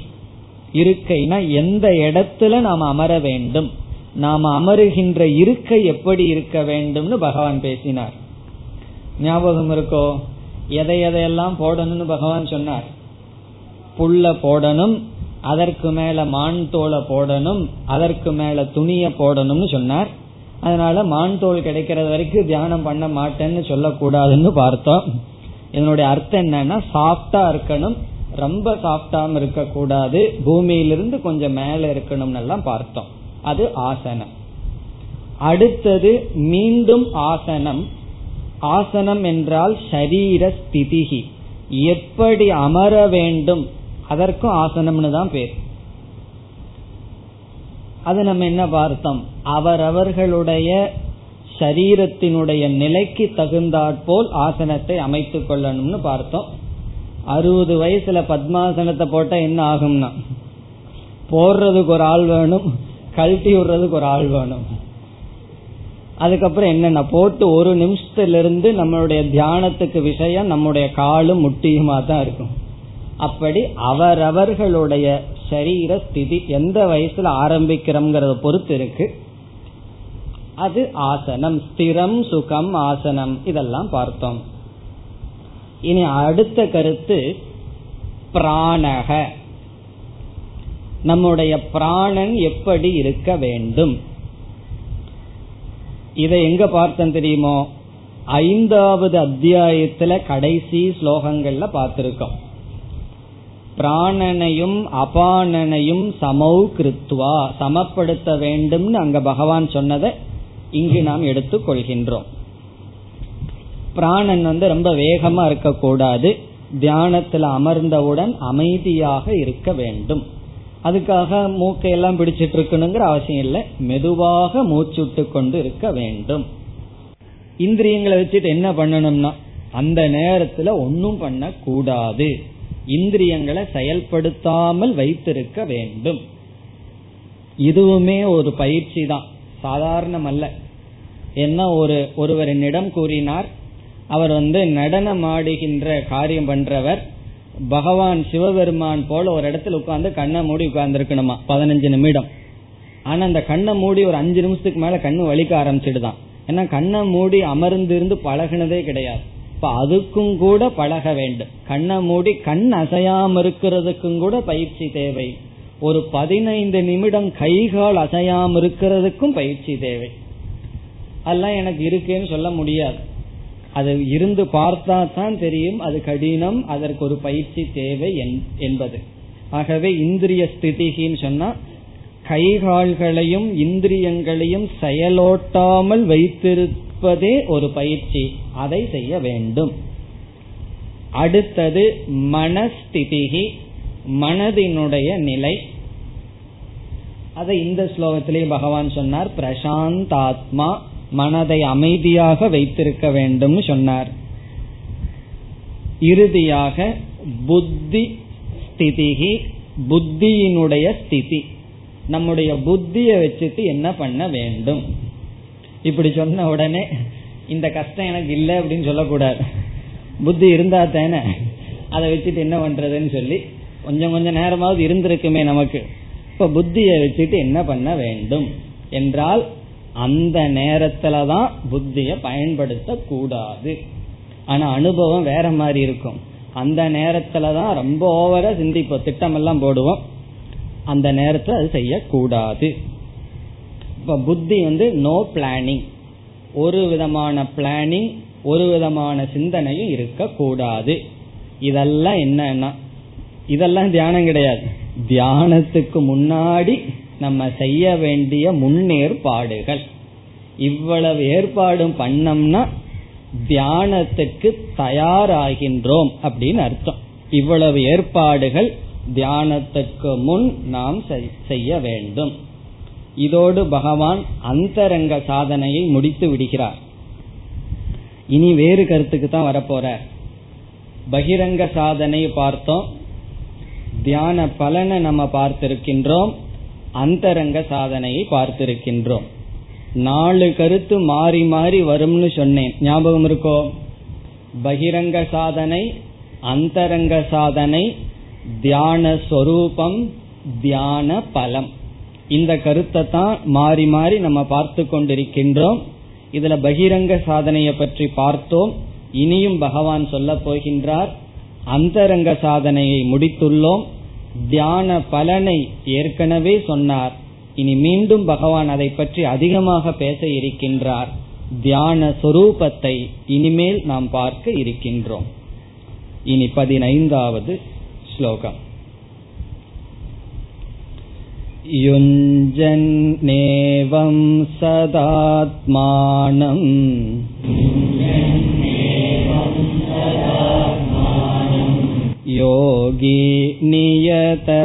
இருக்கைனா எந்த இடத்துல நாம் அமர வேண்டும்? நாம் அமருகின்ற இருக்கை எப்படி இருக்க வேண்டும்னு பகவான் பேசினார். ஞாபகம் இருக்கோ? எதை எதையெல்லாம் போடணும்னு பகவான் சொன்னார். புல்ல போடணும் அதற்கு மேல மான் தோலை போடணும் அதற்கு மேல துணிய போடணும்னு சொன்னார். அதனால மான் தோல் கிடைக்கிறது வரைக்கும் தியானம் பண்ண மாட்டேன்னு சொல்லக்கூடாதுன்னு பார்த்தோம். இதனுடைய அர்த்தம் என்னன்னா சாஃப்டா இருக்கணும் ரொம்ப சாஃப்டாம இருக்க கூடாது பூமியிலிருந்து கொஞ்சம் மேல இருக்கணும்னு எல்லாம் பார்த்தோம். அது ஆசனம். அடுத்தது மீண்டும் ஆசனம். ஆசனம் என்றால் ஷரீர ஸ்திதிகி எப்படி அமர வேண்டும்? அதற்கும் ஆசனம்னு தான் பேர். அது நம்ம என்ன பார்த்தோம்? அவரவர்களுடைய சரீரத்தினுடைய நிலைக்கு தகுந்தாற்போல் ஆசனத்தை அமைத்து கொள்ளணும்னு பார்த்தோம். அறுபது வயசுல பத்மாசனத்தை போட்டா என்ன ஆகும்னா போடுறதுக்கு ஒரு ஆள் வேணும் கழட்டி விடுறதுக்கு ஒரு ஆள் வேணும். அதுக்கப்புறம் என்னென்ன போட்டு ஒரு நிமிஷத்துல இருந்து நம்மளுடைய தியானத்துக்கு விஷயம் நம்முடைய காலும் முட்டியுமா தான் இருக்கும். அப்படி அவரவர்களுடைய சரீர ஸ்திதி எந்த வயசுல ஆரம்பிக்கிறோம்ங்கிறத பொறுத்து இருக்கு. அது ஆசனம் ஸ்திரம் சுகம் ஆசனம். இதெல்லாம் பார்த்தோம். இனி அடுத்த கருத்து பிராணக. நம்முடைய பிராணன் எப்படி இருக்க வேண்டும்? இதை எங்க பார்த்தோம் தெரியுமோ? ஐந்தாவது அத்தியாயத்துல கடைசி ஸ்லோகங்கள்ல பார்த்திருக்கோம். பிராணனையும் அபானனையும் சமௌ கிருத்வா சமப்படுத்த வேண்டும்னு அங்க பகவான் சொன்னதை இங்கு நாம் எடுத்துக் கொள்கின்றோம். பிராணன் வந்து ரொம்ப வேகமா இருக்கக்கூடாது. தியானத்துல அமர்ந்தவுடன் அமைதியாக இருக்க வேண்டும். அதுக்காக மூக்கையெல்லாம் பிடிச்சிட்டு இருக்கணுங்கிற அவசியம் இல்லை. மெதுவாக மூச்சுட்டு கொண்டு இருக்க வேண்டும். இந்திரியங்களை வச்சுட்டு என்ன பண்ணணும்னா அந்த நேரத்துல ஒன்னும் பண்ண கூடாது இந்திரியங்களை செயல்படுத்தாமல் வைத்திருக்க வேண்டும். இதுவுமே ஒரு பயிற்சி தான் சாதாரணம் அல்ல என்ன ஒரு ஒருவர் என்னிடம் கூறினார் அவர் வந்து நடனம் ஆடுகின்ற காரியம் பண்றவர் பகவான் சிவபெருமான் போல ஒரு இடத்துல உட்கார்ந்து கண்ணை மூடி உட்கார்ந்து இருக்கணுமா பதினஞ்சு நிமிடம். ஆனா அந்த கண்ணை மூடி ஒரு அஞ்சு நிமிஷத்துக்கு மேல கண்ணு வலிக்க ஆரம்பிச்சிடுதான். ஏன்னா கண்ணை மூடி அமர்ந்திருந்து பழகினதே கிடையாது. இப்ப அதுக்கும் கூட பழக வேண்டும். கண்ணை மூடி கண் அசையாம இருக்கிறதுக்கும் கூட பயிற்சி தேவை. ஒரு பதினைந்து நிமிடம் கைகால் அசையாம இருக்கிறதுக்கும் பயிற்சி தேவை. அதெல்லாம் எனக்கு இருக்குன்னு சொல்ல முடியாது. அது இருந்து பார்த்தா தான் தெரியும் அது கடினம் அதற்கு ஒரு பயிற்சி தேவை என்பது. ஆகவே இந்திரிய ஸ்திதிகின்னு சொன்னா கைகால்களையும் இந்திரியங்களையும் செயலோட்டாமல் வைத்திருப்பதே ஒரு பயிற்சி. அதை செய்ய வேண்டும். அடுத்தது மனஸ்திதிகி மனதினுடைய நிலை. அதை இந்த ஸ்லோகத்திலேயே பகவான் சொன்னார் பிரசாந்தாத்மா மனதை அமைதியாக வைத்திருக்க வேண்டும் சொன்னார். இறுதியாக புத்தி ஸ்திதிகி புத்தியினுடைய ஸ்திதி. நம்முடைய புத்தியை வச்சுட்டு என்ன பண்ண வேண்டும்? இப்படி சொன்ன உடனே இந்த கஷ்டம் எனக்கு இல்லை அப்படின்னு சொல்லக்கூடாது. புத்தி இருந்தா தானே அதை வச்சுட்டு என்ன பண்றதுன்னு சொல்லி கொஞ்சம் கொஞ்சம் நேரமாவது இருந்திருக்குமே நமக்கு. இப்ப புத்தியை வச்சுட்டு என்ன பண்ண வேண்டும்? என்றால் அந்த நேரத்துல தான் புத்திய பயன்படுத்த கூடாது ஆனா அனுபவம் வேற மாதிரி இருக்கும். அந்த நேரத்துல தான் ரொம்ப ஓவரா சிந்திப்போம். திட்டம் எல்லாம் போடுவோம். அந்த நேரத்துல அது செய்யக்கூடாது. இப்ப புத்தி வந்து நோ பிளானிங் ஒரு விதமான பிளானிங் ஒரு விதமான சிந்தனையும் இருக்கக்கூடாது. இதெல்லாம் என்னன்னா இதெல்லாம் தியானம் கிடையாது. தியானத்துக்கு முன்னாடி நம்ம செய்ய வேண்டிய முன்னேற்பாடுகள். இவ்வளவு ஏற்பாடும் பண்ணம்னா தியானத்துக்கு தயாராகின்றோம் அப்படின்னு அர்த்தம். இவ்வளவு ஏற்பாடுகள் தியானத்துக்கு முன் நாம் செய்ய வேண்டும். இதோடு பகவான் அந்தரங்க சாதனையை முடித்து விடுகிறார். இனி வேறு கருத்துக்கு தான் வரப்போற பகிரங்க சாதனையை பார்த்தோம். தியான பலனை நம்ம பார்த்திருக்கின்றோம். அந்தரங்க சாதனையை பார்த்திருக்கின்றோம். நாலு கருத்து மாறி மாறி வரும்னு சொன்னேன். ஞாபகம் இருக்கோ? பகிரங்க சாதனை அந்தரங்க சாதனை தியான சொரூபம் தியான பலம். இந்த கருத்தை தான் மாறி மாறி நம்ம பார்த்து கொண்டிருக்கின்றோம். இதுல பகிரங்க சாதனையை பற்றி பார்த்தோம். இனியும் பகவான் சொல்ல போகின்றார். அந்தரங்க சாதனையை முடித்துள்ளோம். தியான பலனை ஏற்கனவே சொன்னார் இனி மீண்டும் பகவான் அதை பற்றி அதிகமாக பேச இருக்கின்றார் தியான சொரூபத்தை இனிமேல் நாம் பார்க்க இருக்கின்றோம் இனி பதினைந்தாவது ஸ்லோகம் युञ्जन्नेवं सदात्मानम् योगी नियतमानसः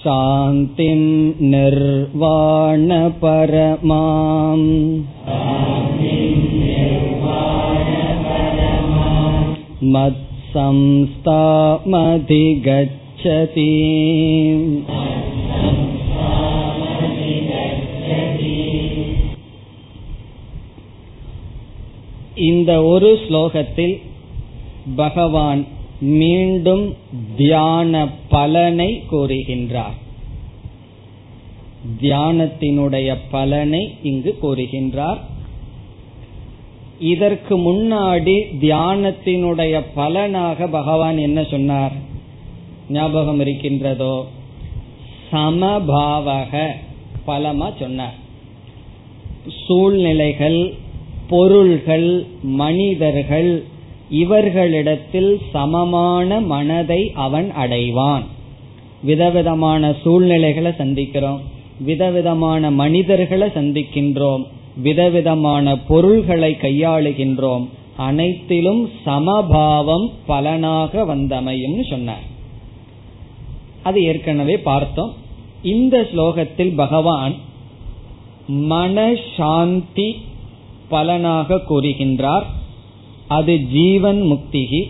शान्तिं निर्वाणपरमाम् मत्संस्थामधिगच्छति இந்த ஒரு ஸ்லோகத்தில் பகவான் மீண்டும் தியான பலனை கூறுகின்றார். தியானத்தினுடைய பலனை இங்கு கூறுகின்றார். இதற்கு முன்னாடி தியானத்தினுடைய பலனாக பகவான் என்ன சொன்னார்? ஞாபகம் இருக்கின்றதோ? சமபாவக பலமா சொன்னார். சூழ்நிலைகள் பொருள்கள் மனிதர்கள் இவர்களிடத்தில் சமமான மனதை அவன் அடைவான். விதவிதமான சூழ்நிலைகளை சந்திக்கிறோம் விதவிதமான மனிதர்களை சந்திக்கின்றோம் விதவிதமான பொருள்களை கையாளுகின்றோம். அனைத்திலும் சமபாவம் பலனாக வந்தமையும் சொன்னார். அது ஏற்கனவே பார்த்தோம். இந்த ஸ்லோகத்தில் பகவான் மனசாந்தி பலனாக கூறுகின்றார். அது ஜீவன் முக்திகி.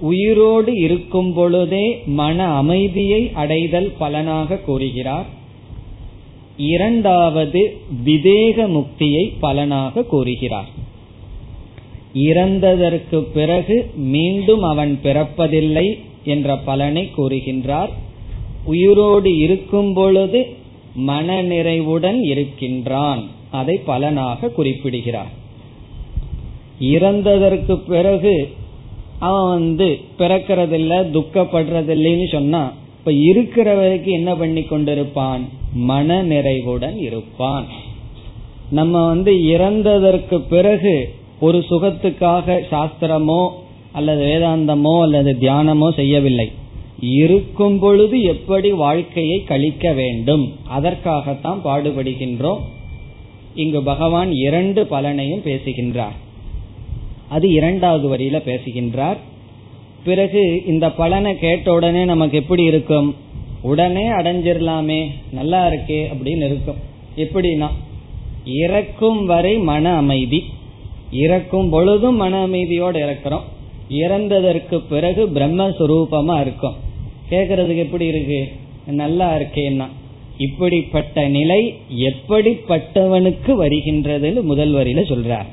உயிரோடு இருக்கும் பொழுதே மன அமைதியை அடைதல் பலனாக கூறுகிறார். இரண்டாவது விதேக முக்தியை பலனாக கூறுகிறார். இறந்ததற்கு பிறகு மீண்டும் அவன் பிறப்பதில்லை என்ற பலனை கூறுகின்றார். உயிரோடு இருக்கும் பொழுது மன நிறைவுடன் இருக்கின்றான். அதை பலனாக குறிப்பிடுகிறார். இறந்ததற்கு பிறகு அவன் வந்து பிறக்கிறதில்ல துக்கப்படுறதில்லைன்னு சொன்னா இப்ப இருக்கிற வரைக்கும் என்ன பண்ணி கொண்டிருப்பான்? மன நிறைவுடன் இருப்பான். நம்ம வந்து இறந்ததற்கு பிறகு ஒரு சுகத்துக்காக சாஸ்திரமோ அல்லது வேதாந்தமோ அல்லது தியானமோ செய்யவில்லை. இருக்கும் பொழுது எப்படி வாழ்க்கையை கழிக்க வேண்டும்? அதற்காகத்தான் பாடுபடுகின்றோம். இங்கு பகவான் இரண்டு பலனையும் பேசுகின்றார். அது இரண்டாவது வரியில பேசுகின்றார். பிறகு இந்த பலனை கேட்ட உடனே நமக்கு எப்படி இருக்கும்? உடனே அடைஞ்சிடலாமே நல்லா இருக்கே அப்படின்னு இருக்கும். எப்படின்னா இறக்கும் வரை மன அமைதி. இறக்கும் பொழுதும் மன அமைதியோடு இறக்கிறோம். இறந்ததற்கு பிறகு பிரம்மஸ்வரூபமா இருக்கும். கேக்குறதுக்கு எப்படி இருக்கு? நல்லா இருக்கேன்னா இப்படிப்பட்ட நிலை எப்படிப்பட்டவனுக்கு வருகின்றதுன்னு முதல் வரியில சொல்றார்.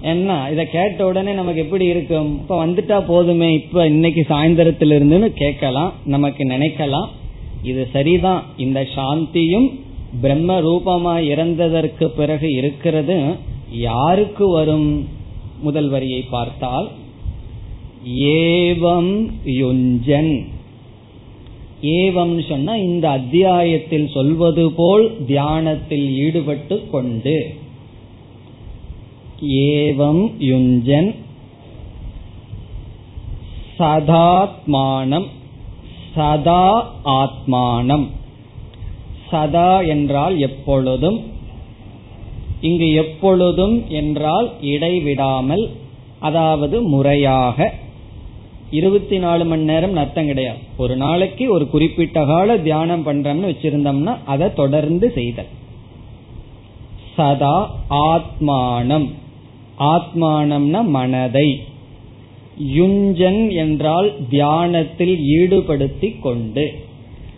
என்ன? இத கேட்ட உடனே நமக்கு எப்படி இருக்கும்? இப்ப வந்துட்டா போதுமே இப்ப இன்னைக்கு சாயந்தரத்துல இருந்துன்னு கேட்கலாம் நமக்கு நினைக்கலாம். இது சரிதான். இந்த சாந்தியும் பிரம்ம ரூபமா இறந்ததற்கு பிறகு இருக்கிறது. யாருக்கு வரும்? முதல் வரியை பார்த்தால் ஏவம் யுஞ்சன். ஏவம் சொன்னா இந்த அத்தியாயத்தில் சொல்வது போல் தியானத்தில் ஈடுபட்டு கொண்டு. ஏவம் யுஞ்சன் சதாத்மானம் சதா ஆத்மானம். சதா என்றால் எப்பொழுதும் இங்கு எப்பொழுதும் என்றால் இடைவிடாமல் அதாவது முறையாக இருபத்தி நாலு மணி நேரம் அர்த்தம் கிடையாது. ஒரு நாளைக்கு ஒரு குறிப்பிட்ட கால தியானம் பண்றோம்னு வச்சிருந்தோம்னா அதை தொடர்ந்து செய்தல். சதா ஆத்மானம். ஆத்மானம்னா மனதை. யுஞ்சன் என்றால் தியானத்தில் ஈடுபடுத்தி கொண்டு.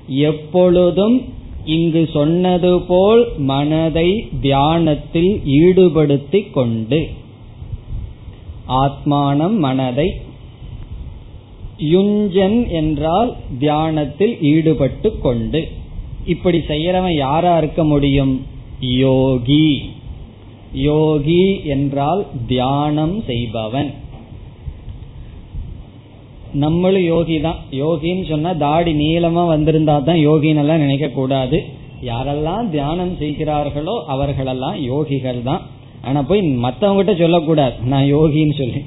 எப்பொழுதும் இங்கு சொன்னது போல் மனதை தியானத்தில் ஈடுபடுத்தி கொண்டு. ஆத்மானம் மனதை யுஞ்சன் என்றால் தியானத்தில் ஈடுபட்டு கொண்டு. இப்படி செய்யறவன் யாரா இருக்க முடியும்? யோகி. யோகி என்றால் தியானம் செய்பவன். நம்மளும் யோகி தான் யோகின்னு சொன்னா தாடி நீளமா வந்திருந்தா தான் யோகின்னு எல்லாம் நினைக்க கூடாது யாரெல்லாம் தியானம் செய்கிறார்களோ அவர்களெல்லாம் யோகிகள் தான் ஆனா போய் மத்தவங்கிட்ட சொல்லக்கூடாது. நான் யோகின்னு சொல்லி.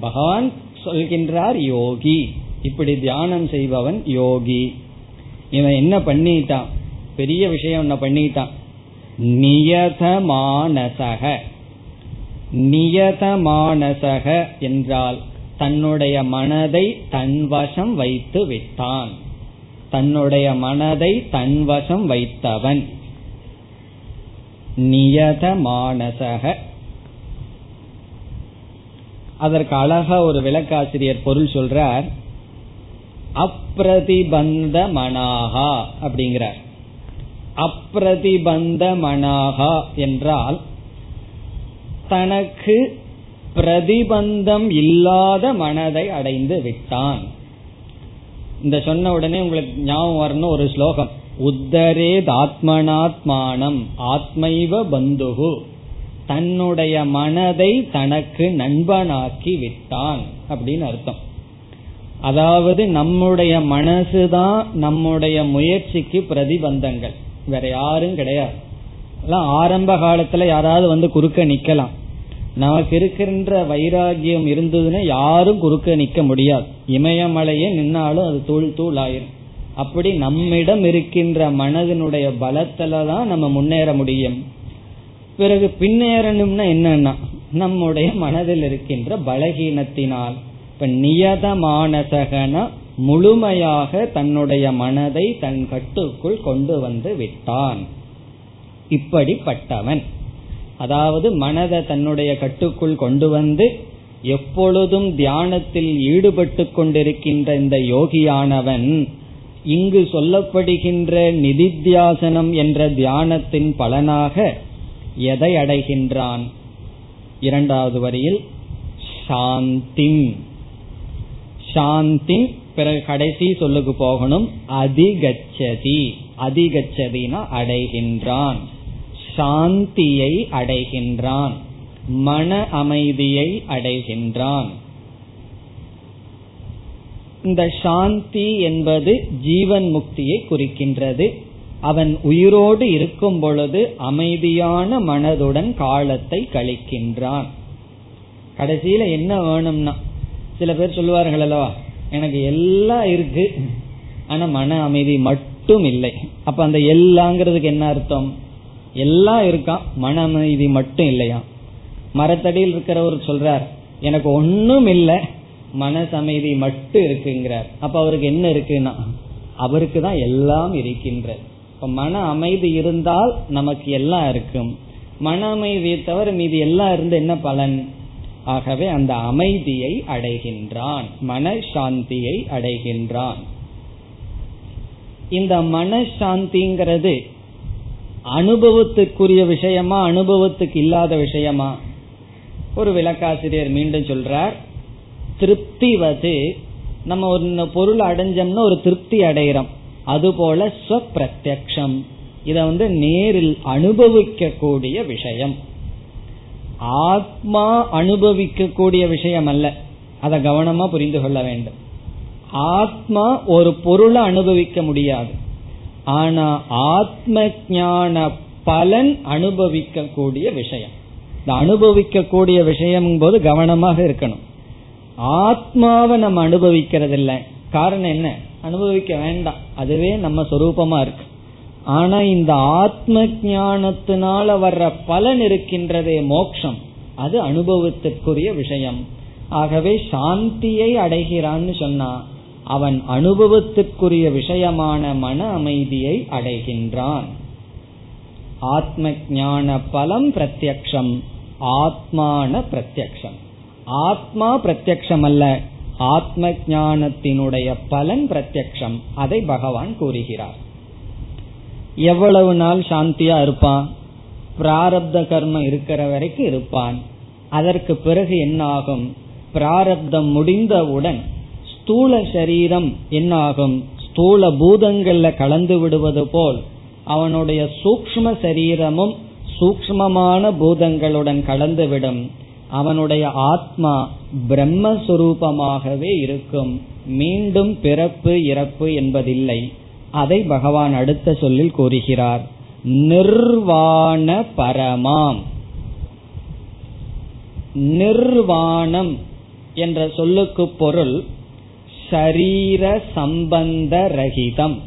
பகவான் சொல்கின்றார் யோகி. இப்படி தியானம் செய்பவன் யோகி. இவன் என்ன பண்ணிட்டான்? பெரிய விஷயம் என்ன பண்ணிட்டான்? நியதமானசக. நியதமானசக என்றால் தன்னுடைய மனதை தன்வசம் வைத்து விட்டான். தன்னுடைய மனதை தன்வசம் வைத்தவன். நியதமானசக. அதற்கு அழகா ஒரு விளக்காசிரியர் பொருள் சொல்றார் அப்பிரதிபந்த மனாகா அப்படிங்கிறார். அப்பிரதிபந்த மனாகா என்றால் தனக்கு பிரதிபந்தம் இல்லாத மனதை அடைந்து விட்டான். இந்த சொன்ன உடனே உங்களுக்கு ஞாபகம் வரணும் ஒரு ஸ்லோகம். உத்தரேத் ஆத்மனாத்மானம் ஆத்மைவ பந்துகு. தன்னுடைய மனதை தனக்கு நண்பனாக்கி விட்டான் அப்படின்னு அர்த்தம். அதாவது நம்முடைய மனசுதான் நம்முடைய முயற்சிக்கு பிரதிபந்தங்கள். வேற யாரும் கிடையாது. ஆரம்ப காலத்துல யாராவது வந்து குறுக்க நிக்கலாம். நமக்கு இருக்கின்ற வைராகியம் இருந்ததுன்னா யாரும் குறுக்க நிக்க முடியாது. இமயமலையே நின்னாலும் அது தூள் தூள் ஆயிரும். அப்படி நம்மிடம் இருக்கின்ற மனதினுடைய பலத்துல தான் நம்ம முன்னேற முடியும். பிறகு பின்னேறணும்னா என்னன்னா நம்முடைய மனதில் இருக்கின்ற பலகீனத்தினால். இப்ப நியதமானசகன முழுமையாக தன்னுடைய மனதை தன் கட்டுக்குள் கொண்டு வந்து விட்டான். இப்படிப்பட்டவன். அதாவது மனதை தன்னுடைய கட்டுக்குள் கொண்டு வந்து எப்பொழுதும் தியானத்தில் ஈடுபட்டு கொண்டிருக்கின்ற இந்த யோகியானவன் இங்கு சொல்லப்படுகின்ற நிதித்தியாசனம் என்ற தியானத்தின் பலனாக எதை அடைகின்றான்? இரண்டாவது வரியில் சாந்திங் சாந்தி பிறகு கடைசி சொல்லுக்கு போகணும் அதிகச்சதி. அதிகச்சதினா அடைகின்றான். சாந்தியை அடைகின்றான். மன அமைதியை அடைகின்றான். இந்த சாந்தி என்பது ஜீவன் முக்தியை குறிக்கின்றது. அவன் உயிரோடு இருக்கும் பொழுது அமைதியான மனதுடன் காலத்தை கழிக்கின்றான். கடைசியில என்ன வேணும்னா சில பேர் சொல்லுவார்கள் அல்லவா எனக்கு எல்லாம் இருக்கு ஆனா மன அமைதி மட்டும் இல்லை. அப்ப அந்த எல்லாங்கிறதுக்கு என்ன அர்த்தம்? எல்லாம் இருக்கான் மன அமைதி மட்டும் இல்லையா? மரத்தடியில் இருக்கிறவர் சொல்றார் எனக்கு ஒன்னும் இல்லை மனசமைதி அமைதி மட்டும் இருக்குங்கிறார். அப்ப அவருக்கு என்ன இருக்குன்னா அவருக்கு தான் எல்லாம் இருக்கின்றது. இப்ப மன அமைதி இருந்தால் நமக்கு எல்லாம் இருக்கும். மன அமைதியை தவிர மீதி எல்லாம் இருந்து என்ன பலன்? ஆகவே அந்த அமைதியை அடைகின்றான். மனசாந்தியை அடைகின்றான். இந்த மனசாந்திங்கிறது அனுபவத்துக்குரிய விஷயமா அனுபவத்துக்கு இல்லாத விஷயமா? ஒரு விளக்காசிரியர் மீண்டும் சொல்றார் திருப்திவது நம்ம ஒரு பொருள் அடைஞ்சோம்னா ஒரு திருப்தி அடைகிறோம் அதுபோல ஸ்வப்பிரத்யக்ஷம். இத வந்து நேரில் அனுபவிக்க கூடிய விஷயம். ஆத்மா அனுபவிக்க கூடிய விஷயம் அல்ல அதை கவனமா புரிந்து கொள்ள வேண்டும். ஆத்மா ஒரு பொருளை அனுபவிக்க முடியாது. ஆனா ஆத்ம ஞான பலன் அனுபவிக்க கூடிய விஷயம். இந்த அனுபவிக்க கூடிய விஷயம் போது கவனமாக இருக்கணும். ஆத்மாவை நம்ம அனுபவிக்கிறது இல்லை காரணம் என்ன? அனுபவிக்க வேண்டாம். அதுவே நம்ம சொரூபமா இருக்கு. ஆனா இந்த ஆத்ம ஞானத்தினால வர்ற பலன் இருக்கின்றதே மோக்ஷம். அது அனுபவத்திற்குரிய விஷயம். ஆகவே சாந்தியை அடைகிறான்னு சொன்னா அவன் அனுபவத்திற்குரிய விஷயமான மன அமைதியை அடைகின்றான். ஆத்ம ஞான பலம் பிரத்யக்ஷம் ஆத்மான பிரத்யக்ஷம். ஆத்மா பிரத்யக்ஷம் அல்ல ஆத்ம ஞானத்தினுடைய பலன் பிரத்யக்ஷம் அதை பகவான் கூறுகிறார். எவ்வளவு நாள் சாந்தியா இருப்பான்? பிராரப்த கர்மம் இருக்கிற வரைக்கும் இருப்பான். அதற்கு பிறகு என்னாகும் பிராரப்தம் முடிந்தவுடன் ஸ்தூல சரீரம் என்ன ஆகும்? ஸ்தூல பூதங்கள்ல கலந்து விடுவது போல் அவனுடைய சூக்ம சரீரமும் சூக்மமான பூதங்களுடன் கலந்துவிடும் அவனுடைய ஆத்மா பிரம்மஸ்வரூபமாகவே இருக்கும். மீண்டும் பிறப்பு இறப்பு என்பதில்லை. அதை பகவான் அடுத்த சொல்லில் கூறுகிறார். நிர்வாண பரமாம். நிர்வாணம் என்ற சொல்லுக்கு பொருள் ஷரீர சம்பந்த ரகிதம்.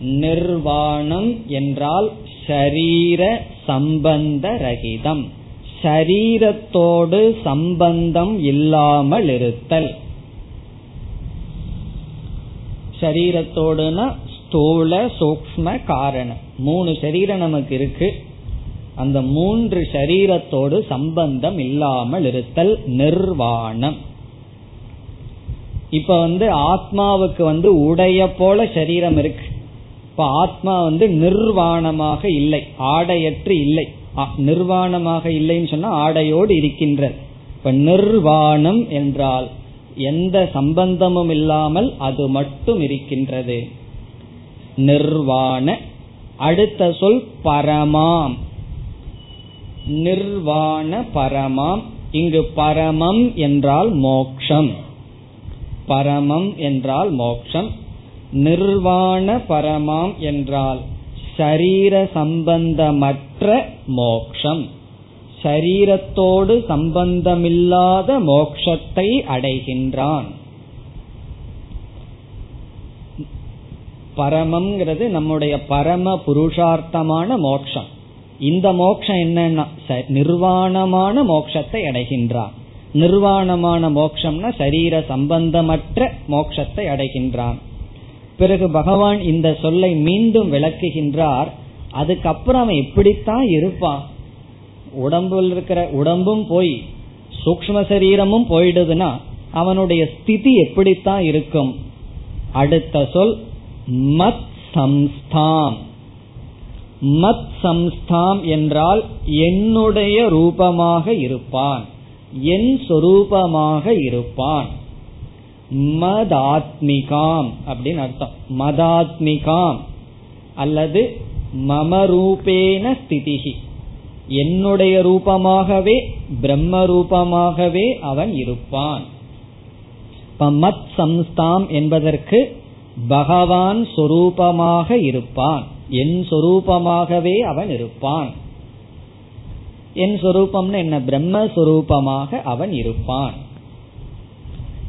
நிர்வாணம் என்றால் ஷரீர சம்பந்த ரகிதம். ஷரீரத்தோடு சம்பந்தம் இல்லாமல் இருத்தல். சரீரத்தோடுனா ஸ்தூல சூக்ம காரணம் மூணு சரீரம் நமக்கு இருக்கு. அந்த மூன்று சரீரத்தோடு சம்பந்தம் இல்லாமல் இருத்தல் நிர்வாணம். இப்ப வந்து ஆத்மாவுக்கு வந்து உடைய போல சரீரம் இருக்கு. இப்ப ஆத்மா வந்து நிர்வாணமாக இல்லை ஆடையற்று இல்லை. நிர்வாணமாக இல்லைன்னு சொன்னா ஆடையோடு இருக்கின்றது இப்ப நிர்வாணம் என்றால் எந்த சம்பந்தமும் இல்லாமல் அது மட்டும் இருக்கின்றது. நிர்வாண அடுத்த சொல் பரமாம். நிர்வாண பரமாம் இங்கு பரமம் என்றால் மோக்ஷம். பரமம் என்றால் மோக்ஷம். நிர்வாண பரமாம் என்றால் ஷரீர சம்பந்தமற்ற மோக்ஷம். ஷரீரத்தோடு சம்பந்தமில்லாத மோக்ஷத்தை அடைகின்றான். பரமம்ங்கிறது நம்முடைய பரம புருஷார்த்தமான மோக்ஷம். இந்த மோக்ஷம் என்னன்னா நிர்வாணமான மோக்ஷத்தை அடைகின்றான். நிர்வாணமான மோக்ஷம்னா சரீர சம்பந்தமற்ற மோக்ஷத்தை அடைகின்றான். பிறகு பகவான் இந்த சொல்லை மீண்டும் விளக்குகின்றார். அதுக்கப்புறம் அவன் எப்படித்தான் இருப்பான். உடம்புல இருக்கிற உடம்பும் போய் சூக்ம சரீரமும் போயிடுதுன்னா அவனுடைய ஸ்திதி எப்படித்தான் இருக்கும்? அடுத்த சொல் மத் சம்ஸ்தாம். மத் சம்ஸ்தாம் என்றால் என்னுடைய ரூபமாக இருப்பான். என் சொரூபமாக இருப்பான். மதாத்மிகாம் அப்படின்னு அர்த்தம். மதாத்மிகாம் அல்லது மமரூபேன ஸ்திதிகி என்னுடைய ரூபமாகவே பிரம்ம ரூபமாகவே அவன் இருப்பான். மத் சம்ஸ்தாம் என்பதற்கு பகவான் சொரூபமாக இருப்பான். என் சொரூபமாகவே அவன் இருப்பான். என் சொரூபம்னு என்ன? பிரம்மஸ்வரூபமாக அவன் இருப்பான்.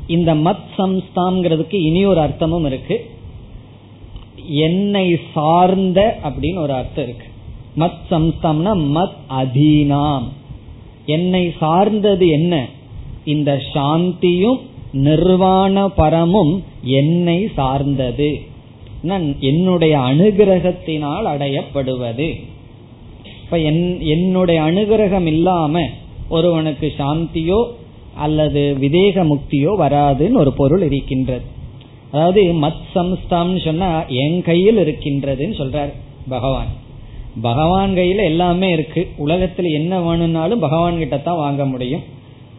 இந்த மத் சம்ஸ்தாங்கிறதுக்கு இனி ஒரு அர்த்தமும் இருக்கு. என்னை சார்ந்த அப்படின்னு ஒரு அர்த்தம் இருக்கு. மத் சம்ஸ்தம்னா மத் அதீனாம். என்னை சார்ந்தது என்ன? இந்த சாந்தியும் நிர்வாண பரமும் என்னை சார்ந்தது. என்னுடைய அனுகிரகத்தினால் அடையப்படுவது. இப்ப என்னுடைய அனுகிரகம் இல்லாம ஒருவனுக்கு சாந்தியோ அல்லது விதேக முக்தியோ வராதுன்னு ஒரு பொருள் இருக்கின்றது. அதாவது மத் சம்ஸ்தாம் சொன்னா என் கையில் இருக்கின்றதுன்னு சொல்றார் பகவான். பகவான் கையில எல்லாமே இருக்கு. உலகத்துல என்ன வேணும்னாலும் பகவான் கிட்ட தான் வாங்க முடியும்.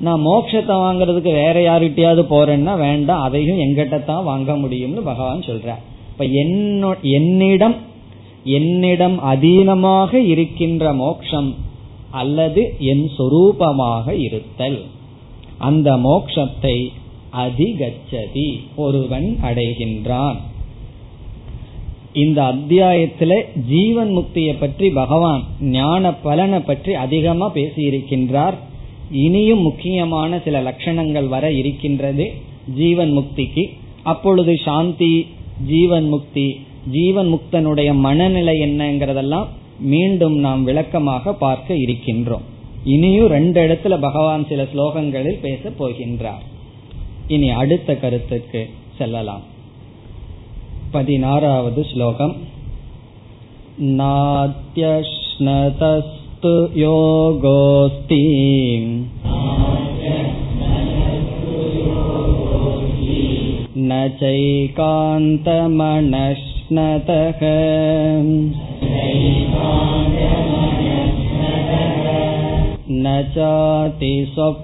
நான் மோட்சத்தை வாங்குறதுக்கு வேற யாருகிட்டயாவது போறேன்னா வேண்டாம் அதையும் எங்கிட்ட தான் வாங்க முடியும்னு பகவான் சொல்றார். இப்ப என்னிடம் என்னிடம் அதீனமாக இருக்கின்ற மோக்ஷம் அல்லது என் சொரூபமாக இருத்தல். அந்த மோக்ஷத்தை அதிகச்சதி ஒருவன் அடைகின்றான். இந்த அத்தியாயத்துல ஜீவன் முக்தியை பற்றி பகவான் ஞான பலனை பற்றி அதிகமா பேசியிருக்கின்றார். இனியும் முக்கியமான சில லட்சணங்கள் வர இருக்கின்றது ஜீவன் முக்திக்கு. அப்பொழுது சாந்தி ஜீவன் முக்தி ஜீவன் முக்தனுடைய மனநிலை என்னங்கிறதெல்லாம் மீண்டும் நாம் விளக்கமாக பார்க்க இருக்கின்றோம். இனியும் ரெண்டு இடத்துல பகவான் சில ஸ்லோகங்களில் பேச போகின்றார் இனி அடுத்த கருத்துக்கு செல்லலாம் பதினாறாவது ஸ்லோகம் நாத்யஷ்ணதஸ்து யோகோஸ்தி न चैकान्तमनश्नतः न चातिस्वप्नशीलस्य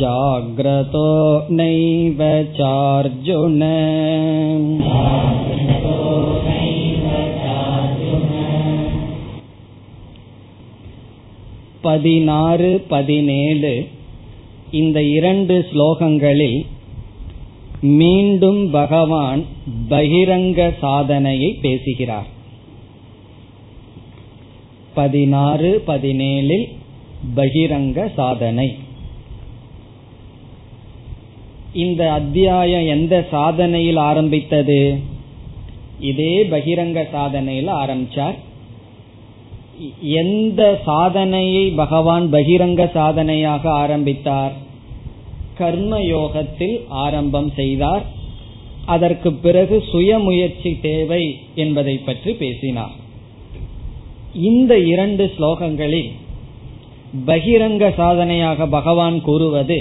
जाग्रतो नैव चार्जुन பதினாறு பதினேழு இந்த இரண்டு ஸ்லோகங்களில் மீண்டும் பகவான் பகிரங்க சாதனையை பேசுகிறார். பதினாறு பதினேழில் பகிரங்க சாதனை. இந்த அத்தியாயம் எந்த சாதனையில் ஆரம்பித்தது? இதே பகிரங்க சாதனையில் ஆரம்பிச்சார். எந்த சாதனையை பகவான் பகிரங்க சாதனையாக ஆரம்பித்தார்? கர்ம யோகத்தில் ஆரம்பம் செய்தார். அதற்கு பிறகு சுயமுயற்சி தேவை என்பதை பற்றி பேசினார். இந்த இரண்டு ஸ்லோகங்களில் பகிரங்க சாதனையாக பகவான் கூறுவது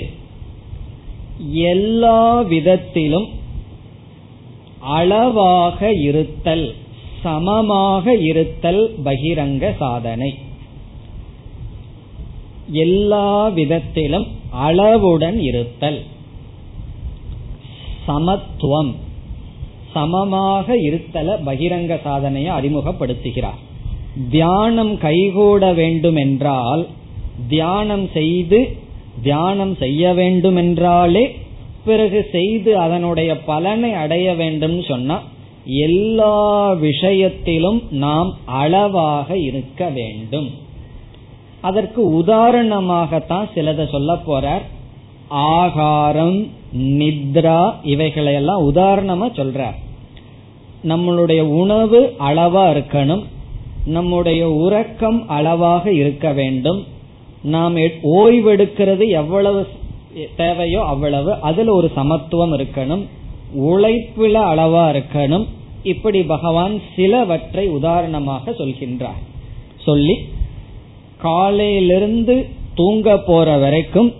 எல்லா விதத்திலும் அளவாக இருத்தல் சமமாக இருத்தல் பகிரங்க சாதனை. எல்லா விதத்திலும் அளவுடன் இருத்தல். சமத்துவம். சமமாக இருத்தல பகிரங்க சாதனையை அறிமுகப்படுத்துகிறார். தியானம் கைகூட வேண்டும் என்றால் தியானம் செய்து தியானம் செய்ய வேண்டும் என்றாலே பிறகு செய்து அதனுடைய பலனை அடைய வேண்டும் சொன்னா எல்லா விஷயத்திலும் நாம் அளவாக இருக்க வேண்டும். அதற்கு உதாரணமாகத்தான் சிலதை சொல்ல போறார். ஆகாரம் நித்ரா இவைகளையெல்லாம் உதாரணமா சொல்றார். நம்மளுடைய உணவு அளவா இருக்கணும். நம்முடைய உறக்கம் அளவாக இருக்க வேண்டும். நாம் ஓய்வெடுக்கிறது எவ்வளவு தேவையோ அவ்வளவு அதுல ஒரு சமத்துவம் இருக்கணும். உழைப்புல அளவா இருக்கணும். இப்படி பகவான் சிலவற்றை உதாரணமாக சொல்கின்றார். சொல்லி காலையிலிருந்து தூங்க போற வரைக்கும்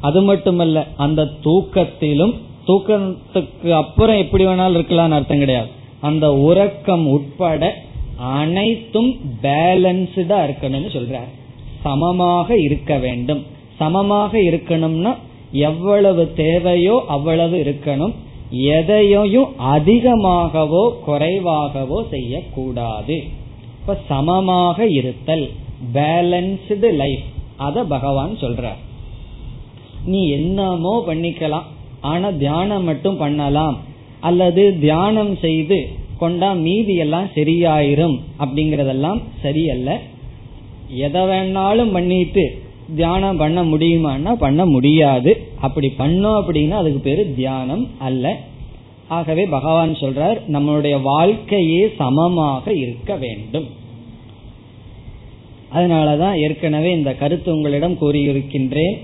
அது மட்டுமல்ல அந்த தூக்கத்திலும் தூக்கத்துக்கு அப்புறம் எப்படி வேணாலும் இருக்கலாம்னு அர்த்தம் கிடையாது. அந்த உறக்கம் உட்பட அனைத்தும் பேலன்ஸ்டா இருக்கணும்னு சொல்றார். சமமாக இருக்க வேண்டும். சமமாக இருக்கணும்னா எவ்வளவு தேவையோ அவ்வளவு இருக்கணும். எதையும் அதிகமாகவோ குறைவாகவோ செய்யக்கூடாது. இப்ப சமமாக இருத்தல். பேலன்ஸ்டு லைஃப் அத பகவான் சொல்றார். நீ என்னமோ பண்ணிக்கலாம் ஆனா தியானம் மட்டும் பண்ணலாம் அல்லது தியானம் செய்து கொண்டா மீதி எல்லாம் சரியாயிரும் அப்படிங்கறதெல்லாம் சரியல்ல. எதை வேணாலும் பண்ணிட்டு தியானம் பண்ண முடியுமான்னா பண்ண முடியாது. அப்படி பண்ணோம் அப்படின்னா அதுக்கு பேரு தியானம் அல்ல. ஆகவே பகவான் சொல்றார் நம்மளுடைய வாழ்க்கையே சமமாக இருக்க வேண்டும். அதனாலதான் ஏற்கனவே இந்த கருத்து உங்களிடம் கூறியிருக்கின்றேன்.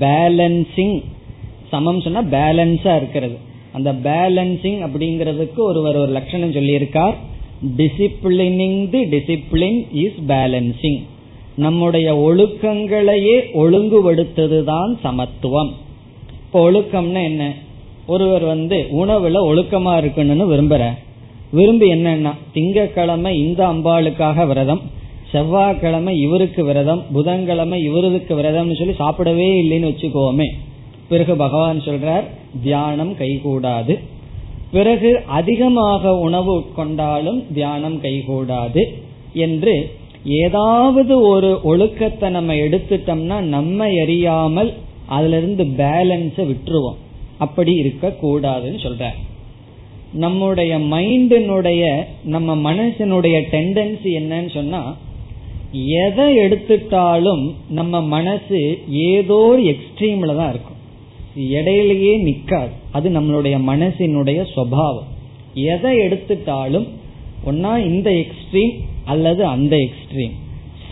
பேலன்சிங் சமம் சொன்னா பேலன்ஸா இருக்கிறது. அந்த பேலன்சிங் அப்படிங்கிறதுக்கு ஒருவர் ஒரு லட்சணம் சொல்லியிருக்கார். Disciplining the discipline is balancing நம்முடைய ஒழுக்கங்களையே ஒழுங்குபடுத்துவதுதான் சமத்துவம். இப்போ ஒழுக்கம்னா என்ன? ஒருவர் வந்து உணவுல ஒழுக்கமா இருக்கணும்னு விரும்புற விரும்பி என்னன்னா திங்கக்கிழமை இந்த அம்பாளுக்காக விரதம் செவ்வாய்க்கிழமை இவருக்கு விரதம் புதன்கிழமை இவருக்கு விரதம்னு சொல்லி சாப்பிடவே இல்லைன்னு வச்சுக்கோமே. பிறகு பகவான் சொல்றார் தியானம் கைகூடாது. பிறகு அதிகமாக உணவு கொண்டாலும் தியானம் கைகூடாது என்று ஏதாவது ஒரு ஒழுக்கத்தை நம்ம எடுத்துட்டோம்னா நம்ம எரியாமல் அதுல இருந்து பேலன்ஸ விட்டுருவோம். அப்படி இருக்க கூடாதுன்னு சொல்ற நம்முடைய மைண்டினுடைய நம்ம மனசினுடைய டெண்டன்சி என்னன்னு சொன்னா எதை எடுத்துட்டாலும் நம்ம மனசு ஏதோ ஒரு எக்ஸ்ட்ரீம்ல தான் இருக்கும். இடையிலேயே நிக்காது. அது நம்மளுடைய மனசினுடைய சுவாவம் எதை எடுத்துட்டாலும் ஒன்னா இந்த எக்ஸ்ட்ரீம் அல்லது அந்த எக்ஸ்ட்ரீம்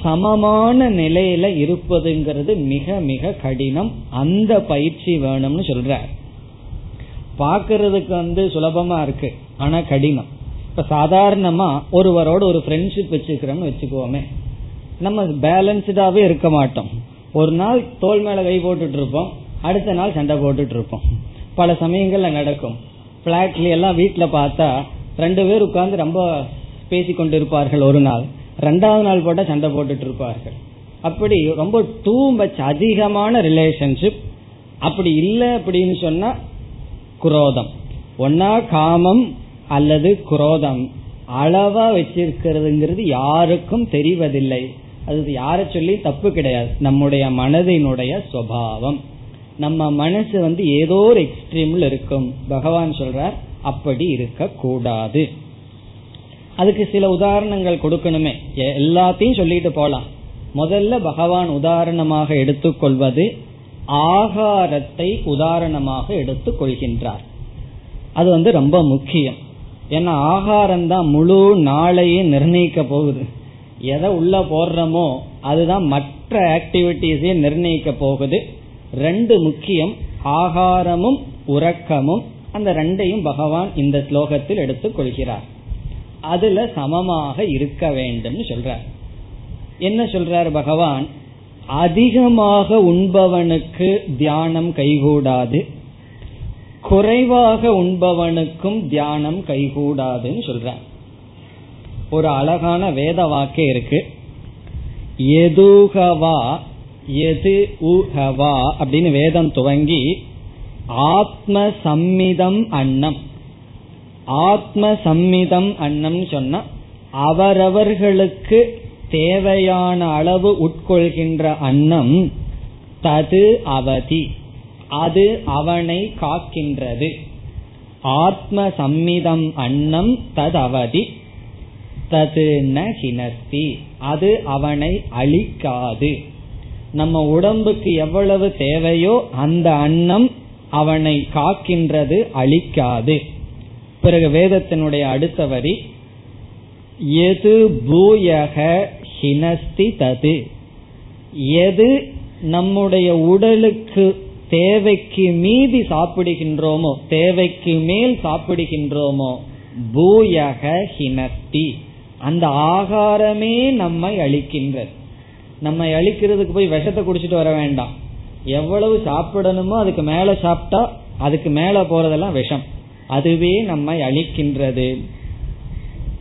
சமமான நிலையில இருப்பதுங்கிறது மிக மிக கடினம். அந்த பயிற்சி வேணும்னு சொல்ற பாக்குறதுக்கு வந்து சுலபமா இருக்கு ஆனா கடினம். இப்ப சாதாரணமா ஒருவரோட ஒரு ஃப்ரெண்ட்ஷிப் வச்சுக்கிறோம்னு வச்சுக்கோமே. நம்ம பேலன்ஸ்டாவே இருக்க மாட்டோம். ஒரு நாள் தோல் மேல கை போட்டுட்டு இருப்போம் அடுத்த நாள் சண்டை போட்டுட்டு இருப்போம் பல சமயங்கள்ல நடக்கும். பிளாட்ல எல்லாம் வீட்டுல பார்த்தா ரெண்டு பேர் உட்கார்ந்து ரொம்ப பேசி கொண்டிருப்பார்கள் ஒரு நாள். ரெண்டாவது நாள் போட்டா சண்டை போட்டுட்டு இருப்பார்கள் அப்படி ரொம்ப டூ மச் அதிகமான ரிலேஷன்ஷிப் அப்படி இல்லை அப்படின்னு சொன்னா குரோதம். ஒன்னா காமம் அல்லது குரோதம். அளவா வச்சிருக்கிறதுங்கிறது யாருக்கும் தெரிவதில்லை. அது யார சொல்லி? தப்பு கிடையாது. நம்முடைய மனதினுடைய சுவாவம். நம்ம மனசு வந்து ஏதோ ஒரு எக்ஸ்ட்ரீம்ல இருக்கும். பகவான் சொல்றார் அப்படி இருக்க கூடாது அதுக்கு சில உதாரணங்கள் கொடுக்கணுமே. எல்லாத்தையும் சொல்லிட்டு போலாம். முதல்ல பகவான் உதாரணமாக எடுத்துக்கொள்வது ஆகாரத்தை உதாரணமாக எடுத்துக் கொள்கின்றார் அது வந்து ரொம்ப முக்கியம். ஏன்னா ஆகாரம் தான் முழு நாளையே நிர்ணயிக்க போகுது. எதை உள்ள போடுறோமோ அதுதான் மற்ற ஆக்டிவிட்டிஸே நிர்ணயிக்க போகுது. ரெண்டு முக்கியம் ஆகாரமும் உறக்கமும் அந்த ரெண்டையும் பகவான் இந்த ஸ்லோகத்தில் எடுத்துக் கொள்கிறார். அதுல சமமாக இருக்க வேண்டும் சொல்றார். என்ன சொல்றார் பகவான்? அதிகமாக உண்பவனுக்கு தியானம் கைகூடாது. குறைவாக உண்பவனுக்கும் தியானம் கைகூடாதுன்னு சொல்றார். ஒரு அழகான வேத வாக்கே இருக்கு. எதுகவா எது ஊகவா அப்படின்னு வேதம் துவங்கி ஆத்ம சம்மிதம் அன்னம். ஆத்ம சம்மிதம் அன்னம் சொன்னா அவரவர்களுக்கு தேவையான அளவு உட்கொள்கின்ற அன்னம் தது அவதி. அது அவனை காக்கின்றது. ஆத்ம சம்மிதம் அன்னம் தது அவதி. தது ந ஹினஸ்தி. அது அவனை அழிக்காது. நம்ம உடம்புக்கு எவ்வளவு தேவையோ அந்த அன்னம் அவனை காக்கின்றது அழிக்காது. பிறகு வேதத்தினுடைய அடுத்த வரி எது பூயக ஹினஸ்தி தது? எது நம்முடைய உடலுக்கு தேவைக்கு மீதி சாப்பிடுகின்றோமோ தேவைக்கு மேல் சாப்பிடுகின்றோமோ பூயக ஹினஸ்தி. அந்த ஆகாரமே நம்மை அழிக்கின்றது. நம்மை அழிக்கிறதுக்கு போய் விஷத்தை குடிச்சிட்டு வர வேண்டாம். எவ்வளவு சாப்பிடணுமோ அதுக்கு மேல சாப்பிட்டா அதுக்கு மேல போறதெல்லாம் விஷம். அதுவே நம்மை அழிக்கின்றது.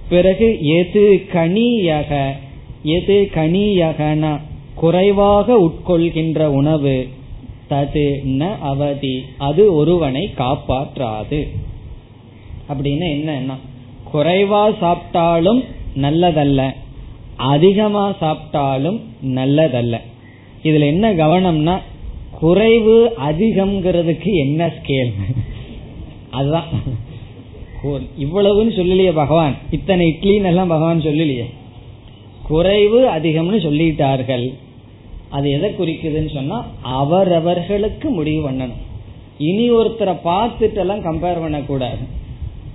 பிறகு எது கனியக? எது கனியகன? குறைவாக உட்கொள்கின்ற உணவு. தது ந அவதி. அது ஒருவனை காப்பாற்றாது. அப்படின்னு என்ன குறைவா சாப்பிட்டாலும் நல்லதல்ல. அதிகமா சாப்பிட்டாலும் நல்லதல்ல. இதுல என்ன கவனம்னா குறைவு அதிகம்ங்கிறதுக்கு என்ன ஸ்கேல் அதுதான். இவ்வளவுன்னு சொல்லலையே பகவான். இத்தனை இட்லின்னு எல்லாம் பகவான் சொல்லலையே. குறைவு அதிகம்னு சொல்லிட்டார்கள். அது எதை குறிக்குதுன்னு சொன்னா அவரவர்களுக்கு முடிவு பண்ணணும். இனி ஒருத்தரை பார்த்துட்டு எல்லாம் கம்பேர் பண்ணக்கூடாது.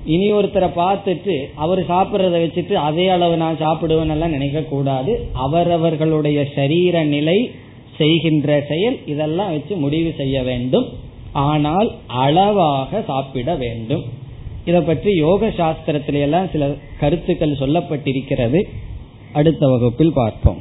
இனி ஒருத்தரை பார்த்துட்டு அவர் சாப்பிட்றத வச்சுட்டு அதே அளவு நான் சாப்பிடுவேன் எல்லாம் நினைக்க கூடாது. அவரவர்களுடைய சரீர நிலை செய்கின்ற செயல் இதெல்லாம் வச்சு முடிவு செய்ய வேண்டும். ஆனால் அளவாக சாப்பிட வேண்டும். இதை பற்றி யோக சாஸ்திரத்தில எல்லாம் சில கருத்துக்கள் சொல்லப்பட்டிருக்கிறது. அடுத்த வகுப்பில் பார்ப்போம்.